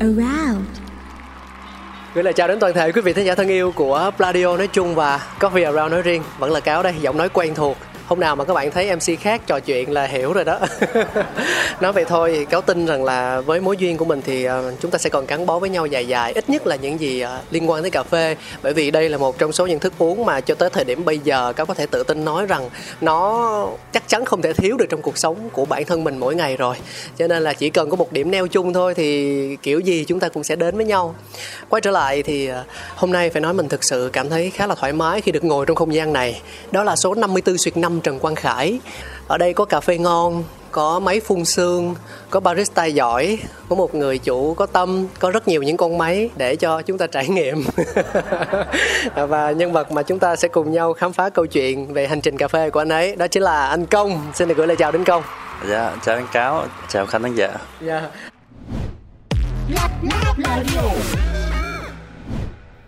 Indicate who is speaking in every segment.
Speaker 1: around
Speaker 2: Gửi lời chào đến toàn thể quý vị thính giả thân yêu của Pladio nói chung và Coffee Around nói riêng. Vẫn là Cáo đây, giọng nói quen thuộc. Hôm nào mà các bạn thấy MC khác trò chuyện là hiểu rồi đó. Nói vậy thôi, Cáo tin rằng là với mối duyên của mình thì ờ, chúng ta sẽ còn gắn bó với nhau dài dài Ít nhất là những gì ờ, liên quan tới cà phê. Bởi vì đây là một trong số những thức uống mà cho tới thời điểm bây giờ Cáo có thể tự tin nói rằng nó chắc chắn không thể thiếu được trong cuộc sống của bản thân mình mỗi ngày rồi. Cho nên là chỉ cần có một điểm neo chung thôi thì kiểu gì chúng ta cũng sẽ đến với nhau. Quay trở lại thì ờ, hôm nay phải nói mình thực sự cảm thấy khá là thoải mái khi được ngồi trong không gian này. Đó là số 54 xuyệt 5 Trần Quang Khải Ở đây có cà phê ngon, có máy phun sương, có barista giỏi, có một người chủ có tâm, có rất nhiều những con máy để cho chúng ta trải nghiệm. và nhân vật mà chúng ta sẽ cùng nhau khám phá câu chuyện về hành trình cà phê của anh ấy đó chính là anh Công. Xin được gửi lời chào đến Công.
Speaker 3: Dạ, chào anh Cáo, chào khán thính giả.
Speaker 2: Yeah.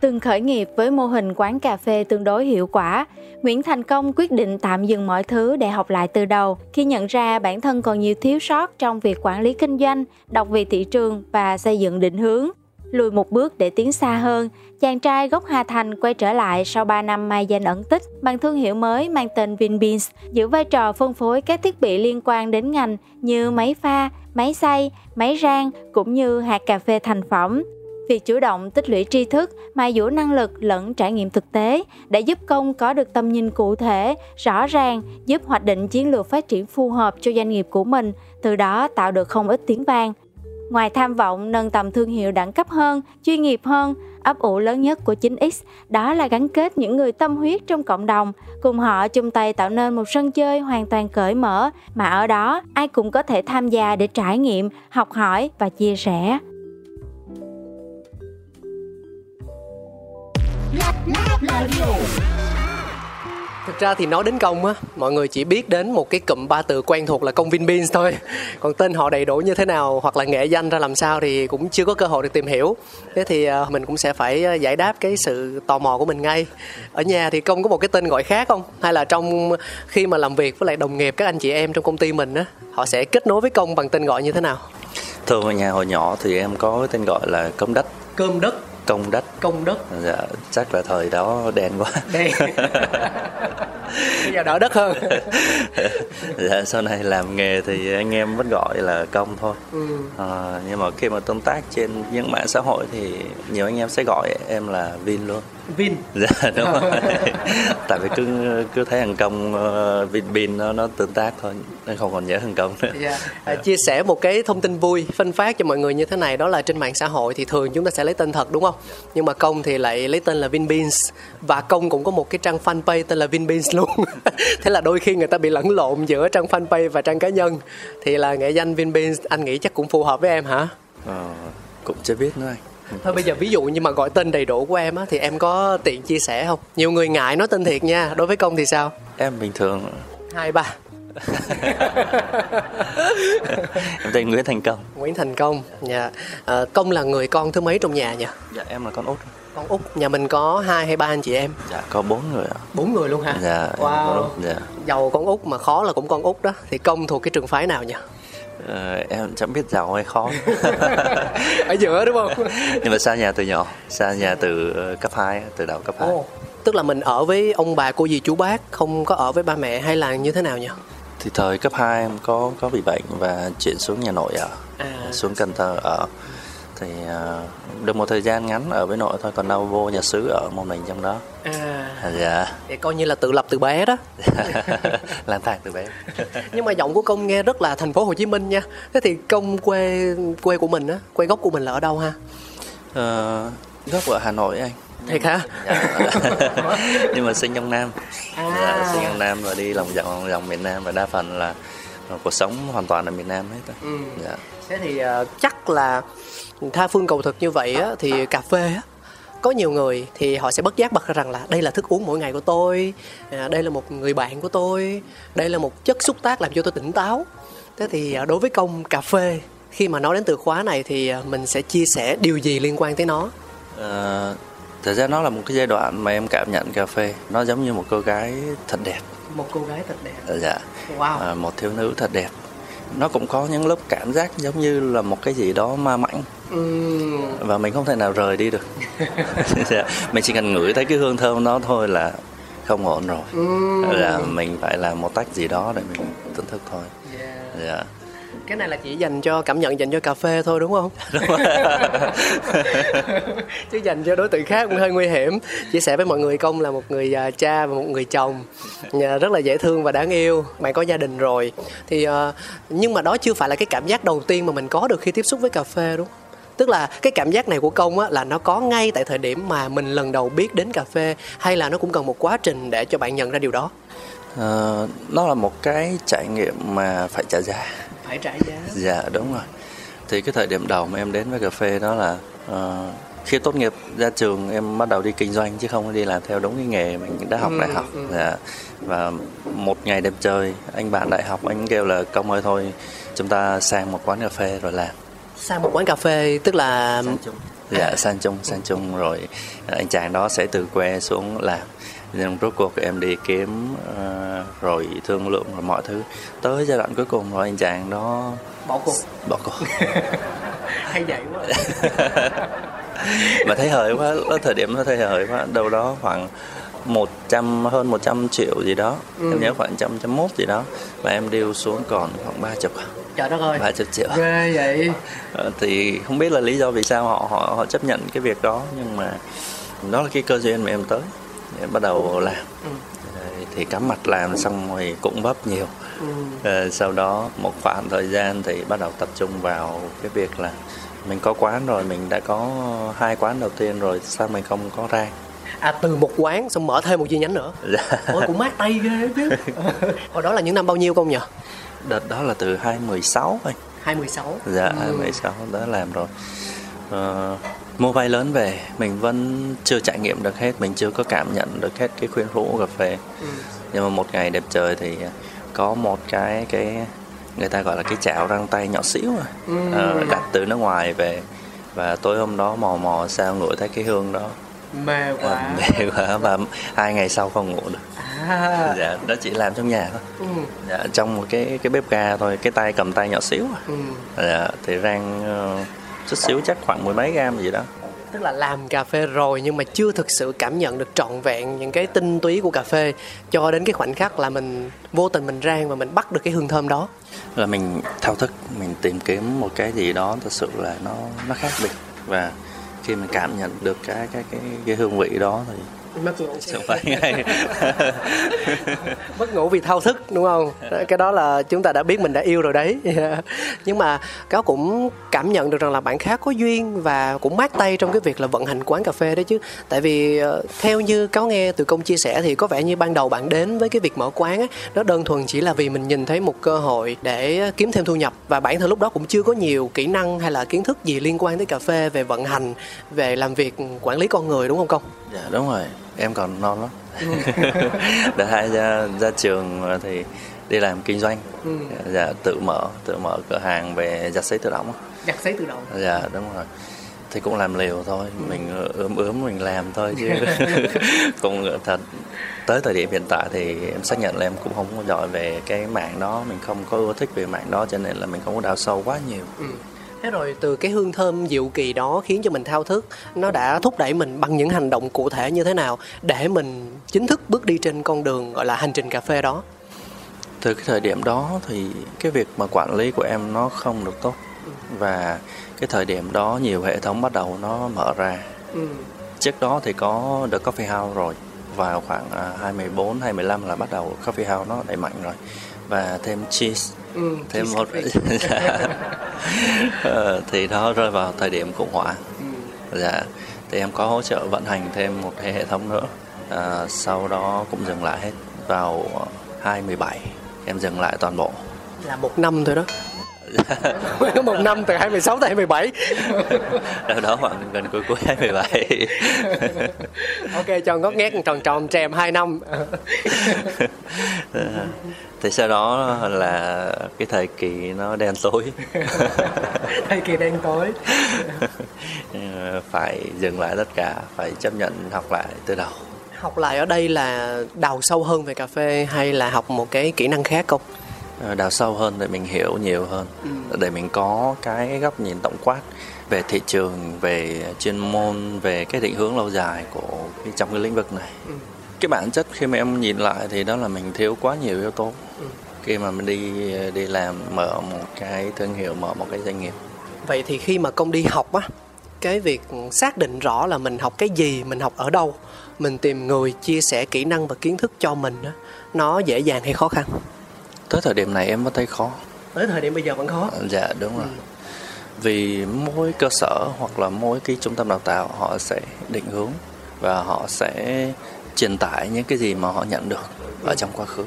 Speaker 4: Từng khởi nghiệp với mô hình quán cà phê tương đối hiệu quả, Nguyễn Thành Công quyết định tạm dừng mọi thứ để học lại từ đầu khi nhận ra bản thân còn nhiều thiếu sót trong việc quản lý kinh doanh, đọc về thị trường và xây dựng định hướng. Lùi một bước để tiến xa hơn, chàng trai gốc Hà Thành quay trở lại sau 3 năm mai danh ẩn tích bằng thương hiệu mới mang tên Vinbeans, giữ vai trò phân phối các thiết bị liên quan đến ngành như máy pha, máy xay, máy rang cũng như hạt cà phê thành phẩm. Việc chủ động tích lũy tri thức, mài dũa năng lực lẫn trải nghiệm thực tế đã giúp công có được tầm nhìn cụ thể, rõ ràng, giúp hoạch định chiến lược phát triển phù hợp cho doanh nghiệp của mình, từ đó tạo được không ít tiếng vang. Ngoài tham vọng nâng tầm thương hiệu đẳng cấp hơn, chuyên nghiệp hơn, ấp ủ lớn nhất của 9X đó là gắn kết những người tâm huyết trong cộng đồng, cùng họ chung tay tạo nên một sân chơi hoàn toàn cởi mở mà ở đó ai cũng có thể tham gia để trải nghiệm, học hỏi và chia sẻ.
Speaker 2: Thực ra thì nói đến công á, mọi người chỉ biết đến một cái cụm ba từ quen thuộc là công Vinbeans thôi. Còn tên họ đầy đủ như thế nào hoặc là nghệ danh ra làm sao thì cũng chưa có cơ hội được tìm hiểu. Thế thì ờ, mình cũng sẽ phải ờ, giải đáp cái sự tò mò của mình ngay. Ở nhà thì công có một cái tên gọi khác không? Hay là trong khi mà làm việc với lại đồng nghiệp các anh chị em trong công ty mình á, họ sẽ kết nối với công bằng tên gọi như thế nào?
Speaker 3: Thường ở nhà hồi nhỏ thì em có cái tên gọi là công đất,
Speaker 2: Cơm đất,
Speaker 3: công đất.
Speaker 2: công đất.
Speaker 3: Dạ, chắc là thời đó đen quá.
Speaker 2: Bây giờ đỡ đất hơn.
Speaker 3: dạ, sau này làm nghề thì anh em vẫn gọi là công thôi.
Speaker 2: Ừ.
Speaker 3: À, nhưng mà khi mà tương tác trên những mạng xã hội thì nhiều anh em sẽ gọi em là Vin luôn.
Speaker 2: Vin.
Speaker 3: Dạ đúng rồi. Tại vì cứ cứ thấy thằng công uh, Vin Bin nó nó tương tác thôi, nên không còn nhớ thằng công nữa.
Speaker 2: Dạ. À, chia sẻ một cái thông tin vui phân phát cho mọi người như thế này đó là trên mạng xã hội thì thường chúng ta sẽ lấy tên thật đúng không? Nhưng mà công thì lại lấy tên là Vinbeans. Và công cũng có một cái trang fanpage tên là Vinbeans luôn. Thế là đôi khi người ta bị lẫn lộn giữa trang fanpage và trang cá nhân. Thì là nghệ danh Vinbeans anh nghĩ chắc cũng phù hợp với em hả?
Speaker 3: Ờ, cũng chưa biết nữa anh.
Speaker 2: thôi bây giờ ví dụ như mà gọi tên đầy đủ của em á thì em có tiện chia sẻ không? Nhiều người ngại nói tên thiệt nha đối với công thì sao?
Speaker 3: Em bình thường.
Speaker 2: Hai ba
Speaker 3: em tên Nguyễn Thành Công.
Speaker 2: Nguyễn Thành Công dạ à, công là người con thứ mấy trong nhà nhỉ
Speaker 3: Dạ em là con út.
Speaker 2: con út nhà mình có hai hay ba anh chị em
Speaker 3: Dạ có bốn người ạ.
Speaker 2: bốn người luôn hả
Speaker 3: Dạ
Speaker 2: wow
Speaker 3: út. Dạ.
Speaker 2: giàu con út mà khó là cũng con út đó thì công thuộc cái trường phái nào nhỉ
Speaker 3: Ờ, em chẳng biết giàu hay khó.
Speaker 2: ở giữa đúng không
Speaker 3: Nhưng mà xa nhà từ nhỏ, xa nhà từ ờ, cấp 2, từ đầu cấp 2.
Speaker 2: Ồ, tức là mình ở với ông bà cô dì chú bác không có ở với ba mẹ hay là như thế nào nhỉ
Speaker 3: Thì thời cấp 2 em có có bị bệnh và chuyển xuống nhà nội ở,
Speaker 2: à.
Speaker 3: Xuống Cần Thơ ở. thì uh, được một thời gian ngắn ở với nội thôi còn đâu vô nhà xứ ở một mình trong đó.
Speaker 2: À.
Speaker 3: Dạ.
Speaker 2: Thì coi như là tự lập từ bé đó.
Speaker 3: Lang thang từ bé.
Speaker 2: Nhưng mà giọng của công nghe rất là thành phố Hồ Chí Minh nha. Thế thì công quê quê của mình á quê gốc của mình là ở đâu ha?
Speaker 3: Uh, gốc ở Hà Nội anh
Speaker 2: thiệt hả
Speaker 3: dạ. nhưng mà sinh trong Nam
Speaker 2: À.
Speaker 3: dạ, sinh trong Nam và đi lòng vòng vòng miền Nam và đa phần là cuộc sống hoàn toàn ở miền Nam hết.
Speaker 2: Ừ.
Speaker 3: dạ.
Speaker 2: thế thì ờ, chắc là tha phương cầu thực như vậy á thì cà phê á có nhiều người thì họ sẽ bất giác bật ra rằng là đây là thức uống mỗi ngày của tôi à, đây là một người bạn của tôi đây là một chất xúc tác làm cho tôi tỉnh táo thế thì ờ, đối với công cà phê khi mà nói đến từ khóa này thì ờ, mình sẽ chia sẻ điều gì liên quan tới nó
Speaker 3: Ờ, thật ra nó là một cái giai đoạn mà em cảm nhận cà phê nó giống như một cô gái thật đẹp.
Speaker 2: Một cô gái thật đẹp.
Speaker 3: Ờ, dạ.
Speaker 2: Wow.
Speaker 3: Ờ, một thiếu nữ thật đẹp. Nó cũng có những lúc cảm giác giống như là một cái gì đó ma mãnh. Và mình không thể nào rời đi được. Dạ, mình chỉ cần ngửi thấy cái hương thơm đó thôi là không ổn rồi. Là mình phải làm một tách gì đó để mình thưởng thức thôi.
Speaker 2: Yeah.
Speaker 3: dạ
Speaker 2: cái này là chỉ dành cho cảm nhận dành cho cà phê thôi đúng không? Chứ dành cho đối tượng khác cũng hơi nguy hiểm. Chia sẻ với mọi người công là một người à, cha và một người chồng. Nhà rất là dễ thương và đáng yêu. Bạn có gia đình rồi. Thì à, nhưng mà đó chưa phải là cái cảm giác đầu tiên mà mình có được khi tiếp xúc với cà phê đúng không? tức là cái cảm giác này của công á là nó có ngay tại thời điểm mà mình lần đầu biết đến cà phê hay là nó cũng cần một quá trình để cho bạn nhận ra điều đó?
Speaker 3: Ờ, nó là một cái trải nghiệm mà phải trả giá
Speaker 2: phải trả giá.
Speaker 3: Dạ đúng rồi. Thì cái thời điểm đầu mà em đến với cà phê đó là ờ, khi tốt nghiệp ra trường em bắt đầu đi kinh doanh chứ không đi làm theo đúng cái nghề mình đã học
Speaker 2: Ừ,
Speaker 3: đại học.
Speaker 2: ừ.
Speaker 3: dạ. và một ngày đẹp trời anh bạn đại học anh kêu là công ơi thôi chúng ta sang một quán cà phê rồi làm.
Speaker 2: Sang một quán cà phê tức là
Speaker 3: dạ sang chung sang chung. Rồi anh chàng đó sẽ từ quê xuống làm nhưng rốt cuộc em đi kiếm ờ, rồi thương lượng rồi mọi thứ. Tới giai đoạn cuối cùng rồi anh chàng đó
Speaker 2: bỏ cuộc.
Speaker 3: Bỏ cuộc.
Speaker 2: Hay vậy quá.
Speaker 3: Mà thấy hời quá ở thời điểm nó thấy hời quá. Đâu đó khoảng 100 hơn 100 triệu gì đó.
Speaker 2: Ừ.
Speaker 3: em nhớ khoảng trăm trăm mốt gì đó. Và em điêu xuống còn khoảng ba chục
Speaker 2: trời đất ơi.
Speaker 3: Ba chục triệu.
Speaker 2: Ghê vậy.
Speaker 3: Ờ, thì không biết là lý do vì sao họ họ họ chấp nhận cái việc đó. Nhưng mà đó là cái cơ duyên mà em tới bắt đầu làm.
Speaker 2: Ừ.
Speaker 3: Thì cắm mặt làm xong rồi cũng vấp nhiều.
Speaker 2: Ừ.
Speaker 3: Ờ, sau đó một khoảng thời gian thì bắt đầu tập trung vào cái việc là mình có quán rồi mình đã có hai quán đầu tiên rồi sao mình không có ra?
Speaker 2: À từ một quán xong mở thêm một chi nhánh nữa.
Speaker 3: Dạ.
Speaker 2: ôi cũng mát tay ghê chứ. Hồi đó là những năm bao nhiêu công nhỉ?
Speaker 3: Đợt đó là từ 2016 anh
Speaker 2: 216
Speaker 3: dạ
Speaker 2: Ừ.
Speaker 3: 2016 đã làm rồi. Ờ, mua vai lớn về mình vẫn chưa trải nghiệm được hết mình chưa có cảm nhận được hết cái khuyến rũ cà phê
Speaker 2: Ừ.
Speaker 3: nhưng mà một ngày đẹp trời thì có một cái cái người ta gọi là cái chảo răng tay nhỏ xíu à
Speaker 2: Ừ.
Speaker 3: Ờ, đặt từ nước ngoài về và tối hôm đó mò mò sao ngửi thấy cái hương đó
Speaker 2: mê
Speaker 3: Ờ,
Speaker 2: quá
Speaker 3: mê quá và hai ngày sau không ngủ được
Speaker 2: à
Speaker 3: dạ đó chỉ làm trong nhà thôi
Speaker 2: ừ.
Speaker 3: dạ, trong một cái cái bếp ga thôi cái tay cầm tay nhỏ xíu à
Speaker 2: Ừ.
Speaker 3: dạ, thì rang ờ, chút xíu chắc khoảng mười mấy gram gì đó.
Speaker 2: Tức là làm cà phê rồi nhưng mà chưa thực sự cảm nhận được trọn vẹn những cái tinh túy của cà phê. Cho đến cái khoảnh khắc là mình vô tình mình rang và mình bắt được cái hương thơm đó.
Speaker 3: Là mình thao thức mình tìm kiếm một cái gì đó thật sự là nó nó khác biệt. Và khi mình cảm nhận được cái cái cái cái hương vị đó thì
Speaker 2: mất ngủ.
Speaker 3: Không phải ngay?
Speaker 2: Mất ngủ vì thao thức đúng không? Cái đó là chúng ta đã biết mình đã yêu rồi đấy. Nhưng mà cáo cũng cảm nhận được rằng là bạn khá có duyên và cũng mát tay trong cái việc là vận hành quán cà phê đấy chứ. Tại vì ờ, theo như cáo nghe từ công chia sẻ thì có vẻ như ban đầu bạn đến với cái việc mở quán á nó đơn thuần chỉ là vì mình nhìn thấy một cơ hội để kiếm thêm thu nhập và bản thân lúc đó cũng chưa có nhiều kỹ năng hay là kiến thức gì liên quan tới cà phê về vận hành về làm việc quản lý con người đúng không công?
Speaker 3: Dạ đúng rồi em còn non lắm. Đợt hai ra ra trường thì đi làm kinh doanh.
Speaker 2: Ừ.
Speaker 3: dạ tự mở tự mở cửa hàng về giặt sấy tự động
Speaker 2: giặt sấy tự động.
Speaker 3: Dạ đúng rồi. Thì cũng làm liều thôi. Mình ướm ướm mình làm thôi chứ cũng thật tới thời điểm hiện tại thì em xác nhận là em cũng không có giỏi về cái mạng đó. Mình không có ưa thích về mạng đó cho nên là mình không có đào sâu quá nhiều.
Speaker 2: Ừ. Thế rồi từ cái hương thơm diệu kỳ đó khiến cho mình thao thức Nó đã thúc đẩy mình bằng những hành động cụ thể như thế nào Để mình chính thức bước đi trên con đường gọi là hành trình cà phê đó?
Speaker 3: Từ cái thời điểm đó thì cái việc mà quản lý của em nó không được tốt và cái thời điểm đó nhiều hệ thống bắt đầu nó mở ra.
Speaker 2: Ừ.
Speaker 3: trước đó thì có The Coffee House rồi vào khoảng à, 2014 2015 là bắt đầu Coffee House nó đẩy mạnh rồi và thêm cheese
Speaker 2: Ừ,
Speaker 3: thêm một. Ờ, thì nó rơi vào thời điểm khủng hoảng.
Speaker 2: Ừ.
Speaker 3: dạ thì em có hỗ trợ vận hành thêm một hệ thống nữa. À, sau đó cũng dừng lại hết vào 2017 em dừng lại toàn bộ.
Speaker 2: Là một năm thôi đó một năm từ 26 tới 27
Speaker 3: đâu đó khoảng gần cuối cuối 2017
Speaker 2: ok cho ngót nghét tròn tròn trèm 2 năm.
Speaker 3: Thì sau đó là cái thời kỳ nó đen tối.
Speaker 2: Thời kỳ đen tối.
Speaker 3: Phải dừng lại tất cả phải chấp nhận học lại từ đầu.
Speaker 2: Học lại ở đây là đào sâu hơn về cà phê hay là học một cái kỹ năng khác không
Speaker 3: đào sâu hơn để mình hiểu nhiều hơn. Để mình có cái góc nhìn tổng quát về thị trường về chuyên môn về cái định hướng lâu dài của trong cái lĩnh vực này. Cái bản chất khi mà em nhìn lại thì đó là mình thiếu quá nhiều yếu tố. Khi mà mình đi đi làm mở một cái thương hiệu mở một cái doanh nghiệp.
Speaker 2: Vậy thì khi mà công đi học á cái việc xác định rõ là mình học cái gì mình học ở đâu mình tìm người chia sẻ kỹ năng và kiến thức cho mình á nó dễ dàng hay khó khăn
Speaker 3: tới thời điểm này em vẫn thấy khó?
Speaker 2: Tới thời điểm bây giờ vẫn khó.
Speaker 3: Dạ đúng rồi. Vì mỗi cơ sở hoặc là mỗi cái trung tâm đào tạo họ sẽ định hướng và họ sẽ truyền tải những cái gì mà họ nhận được ở trong quá khứ.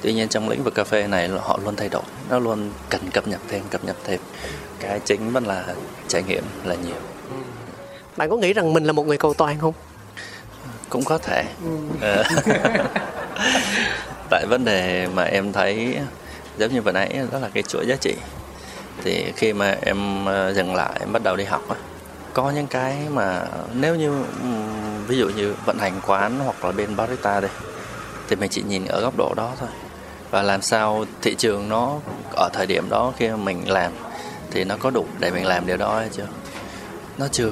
Speaker 3: Tuy nhiên trong lĩnh vực cà phê này họ luôn thay đổi nó luôn cần cập nhật thêm cập nhật thêm. Cái chính vẫn là trải nghiệm là nhiều.
Speaker 2: Bạn có nghĩ rằng mình là một người cầu toàn không?
Speaker 3: Cũng có thể. Ờ. tại vấn đề mà em thấy giống như vừa nãy, đó là cái chuỗi giá trị. Thì khi mà em ờ, dừng lại, em bắt đầu đi học có những cái mà nếu như ví dụ như vận hành quán hoặc là bên barista đây thì mình chỉ nhìn ở góc độ đó thôi. Và làm sao thị trường nó ở thời điểm đó khi mình làm thì nó có đủ để mình làm điều đó hay chưa? Nó chưa.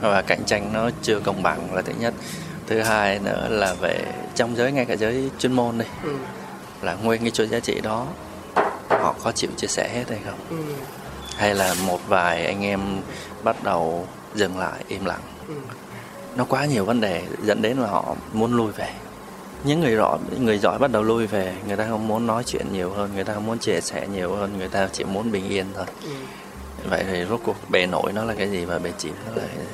Speaker 3: Và cạnh tranh nó chưa công bằng là thứ nhất thứ hai nữa là về trong giới ngay cả giới chuyên môn đi
Speaker 2: ừ.
Speaker 3: là nguyên cái chuỗi giá trị đó họ có chịu chia sẻ hết hay không
Speaker 2: Ừ.
Speaker 3: hay là một vài anh em bắt đầu dừng lại im lặng
Speaker 2: Ừ.
Speaker 3: nó quá nhiều vấn đề dẫn đến là họ muốn lui về những người giỏi người giỏi bắt đầu lui về người ta không muốn nói chuyện nhiều hơn người ta không muốn chia sẻ nhiều hơn người ta chỉ muốn bình yên thôi
Speaker 2: Ừ.
Speaker 3: vậy thì rốt cuộc bề nổi nó là cái gì và bề chìm nó là cái gì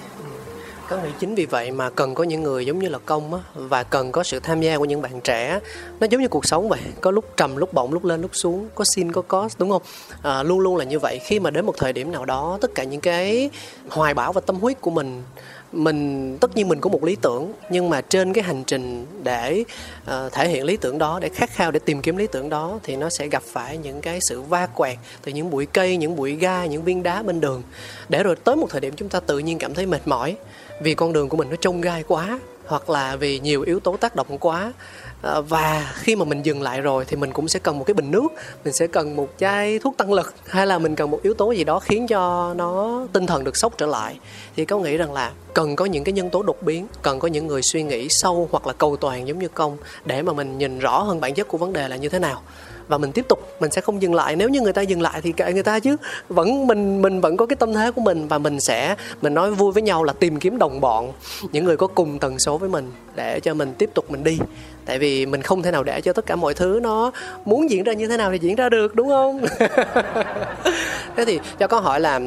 Speaker 2: có nghĩ chính vì vậy mà cần có những người giống như là công á và cần có sự tham gia của những bạn trẻ. Nó giống như cuộc sống vậy có lúc trầm lúc bổng lúc lên lúc xuống có xin có có đúng không? À, luôn luôn là như vậy. Khi mà đến một thời điểm nào đó tất cả những cái hoài bão và tâm huyết của mình mình tất nhiên mình có một lý tưởng nhưng mà trên cái hành trình để uh, thể hiện lý tưởng đó để khát khao để tìm kiếm lý tưởng đó thì nó sẽ gặp phải những cái sự va quẹt từ những bụi cây những bụi ga những viên đá bên đường. Để rồi tới một thời điểm chúng ta tự nhiên cảm thấy mệt mỏi vì con đường của mình nó trông gai quá, hoặc là vì nhiều yếu tố tác động quá. Ờ, và khi mà mình dừng lại rồi thì mình cũng sẽ cần một cái bình nước, mình sẽ cần một chai thuốc tăng lực, hay là mình cần một yếu tố gì đó khiến cho nó tinh thần được sốc trở lại. Thì có nghĩ rằng là cần có những cái nhân tố đột biến, cần có những người suy nghĩ sâu hoặc là cầu toàn giống như công để mà mình nhìn rõ hơn bản chất của vấn đề là như thế nào và mình tiếp tục, mình sẽ không dừng lại. Nếu như người ta dừng lại thì kệ người ta chứ. Vẫn mình mình vẫn có cái tâm thế của mình và mình sẽ, mình nói vui với nhau là tìm kiếm đồng bọn, những người có cùng tần số với mình để cho mình tiếp tục mình đi. Tại vì mình không thể nào để cho tất cả mọi thứ nó muốn diễn ra như thế nào thì diễn ra được, đúng không? Thế thì cho câu hỏi là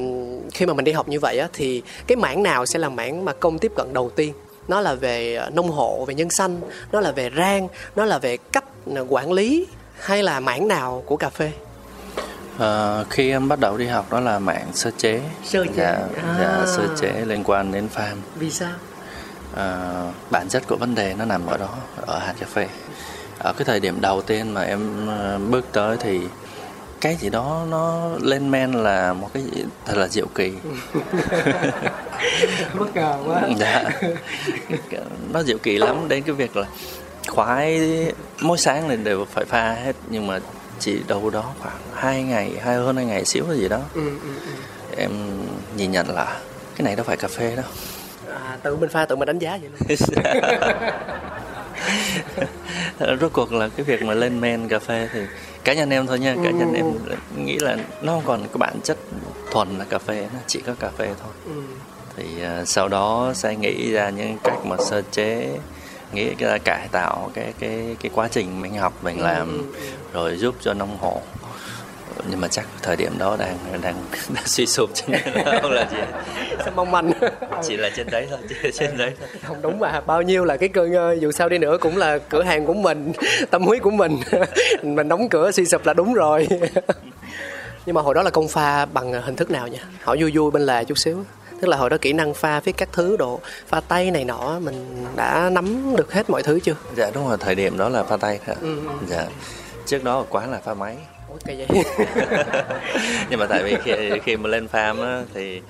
Speaker 2: khi mà mình đi học như vậy á, thì cái mảng nào sẽ là mảng mà công tiếp cận đầu tiên? Nó là về ờ, nông hộ, về nhân xanh nó là về rang, nó là về cách ờ, quản lý hay là mảng nào của cà phê?
Speaker 3: Ờ, khi em bắt đầu đi học đó là mạng sơ chế.
Speaker 2: Sơ chế.
Speaker 3: dạ,
Speaker 2: À.
Speaker 3: dạ, sơ chế liên quan đến farm.
Speaker 2: Vì sao?
Speaker 3: Ờ, bản chất của vấn đề nó nằm ở đó ở hạt cà phê. Ở cái thời điểm đầu tiên mà em ờ, bước tới thì cái gì đó nó lên men là một cái gì thật là diệu kỳ.
Speaker 2: Bất ngờ quá.
Speaker 3: Dạ. Nó diệu kỳ lắm đến cái việc là khoái mỗi sáng thì đều phải pha hết nhưng mà chỉ đâu đó khoảng hai ngày hai hơn hai ngày xíu gì đó
Speaker 2: ừ, ừ, ừ.
Speaker 3: em nhìn nhận là cái này đâu phải cà phê đâu
Speaker 2: À, tự mình pha tự mình đánh giá vậy luôn
Speaker 3: rốt cuộc là cái việc mà lên men cà phê thì cá nhân em thôi nha cá nhân
Speaker 2: Ừ.
Speaker 3: em nghĩ là nó không còn cái bản chất thuần là cà phê nó chỉ có cà phê thôi
Speaker 2: Ừ.
Speaker 3: thì ờ, sau đó sẽ nghĩ ra những cách mà sơ chế nghĩ ra cải tạo cái cái cái quá trình mình học mình
Speaker 2: Ừ,
Speaker 3: làm rồi giúp cho nông hộ. Nhưng mà chắc thời điểm đó đang đang đang suy sụp chứ không là gì.
Speaker 2: Sao mong manh.
Speaker 3: Chỉ là trên đấy thôi chỉ là trên đấy thôi.
Speaker 2: Không đúng mà bao nhiêu là cái cơn ờ, dù sao đi nữa cũng là cửa hàng của mình tâm huyết của mình. Mình đóng cửa suy sụp là đúng rồi. Nhưng mà hồi đó là công pha bằng hình thức nào nhỉ hỏi vui vui bên lề chút xíu tức là hồi đó kỹ năng pha viết các thứ đồ pha tay này nọ mình đã nắm được hết mọi thứ chưa?
Speaker 3: Dạ đúng rồi thời điểm đó là pha tay thôi
Speaker 2: Ừ,
Speaker 3: dạ. Trước đó quán là pha máy.
Speaker 2: Kỳ vậy?
Speaker 3: Nhưng mà tại vì khi, khi mà lên farm á, thì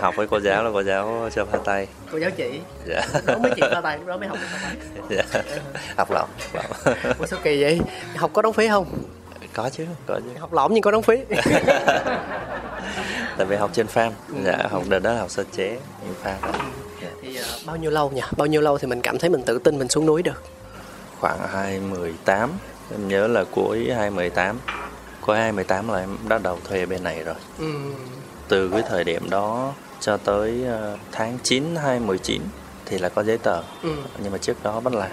Speaker 3: học với cô giáo là cô giáo cho pha tay.
Speaker 2: Cô giáo chỉ.
Speaker 3: Dạ.
Speaker 2: Đó mới chỉ pha tay đó mới học pha tay.
Speaker 3: Dạ. Học lỏng học lỏng.
Speaker 2: Ủa sao kỳ vậy? Học có đóng phí không?
Speaker 3: Có chứ có chứ.
Speaker 2: Học lỏng nhưng có đóng phí
Speaker 3: tại vì học trên farm dạ học đợt đó là học sơ chế farm đó. Dạ.
Speaker 2: thì ờ, bao nhiêu lâu nhỉ bao nhiêu lâu thì mình cảm thấy mình tự tin mình xuống núi được
Speaker 3: khoảng 2018 em nhớ là cuối 2018 cuối 2018 là em bắt đầu thuê bên này rồi
Speaker 2: ừ.
Speaker 3: từ cái thời điểm đó cho tới ờ, tháng 9 2019 thì là có giấy tờ
Speaker 2: Ừ.
Speaker 3: nhưng mà trước đó vẫn làm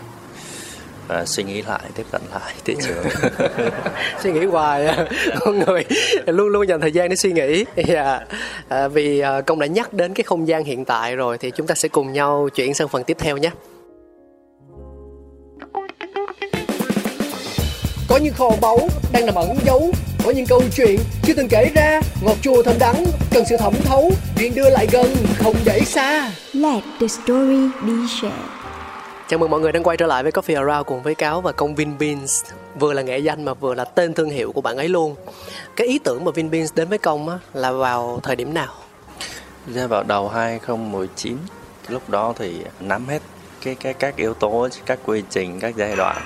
Speaker 3: và suy nghĩ lại tiếp cận lại thị trường
Speaker 2: suy nghĩ hoài à. con người luôn luôn dành thời gian để suy nghĩ Dạ. à, vì à, công đã nhắc đến cái không gian hiện tại rồi thì chúng ta sẽ cùng nhau chuyển sang phần tiếp theo nhé có những kho báu đang nằm ẩn giấu có những câu chuyện chưa từng kể ra ngọt chua thơm đắng cần sự thẩm thấu chuyện đưa lại gần không để xa
Speaker 1: Let the story be shared.
Speaker 2: Chào mừng mọi người đang quay trở lại với Coffee Around cùng với Cáo và công Vinbeans. Vừa là nghệ danh mà vừa là tên thương hiệu của bạn ấy luôn. Cái ý tưởng mà Vinbeans đến với công á, là vào thời điểm nào?
Speaker 3: ra vào đầu 2019 cái lúc đó thì nắm hết cái cái các yếu tố các quy trình các giai đoạn.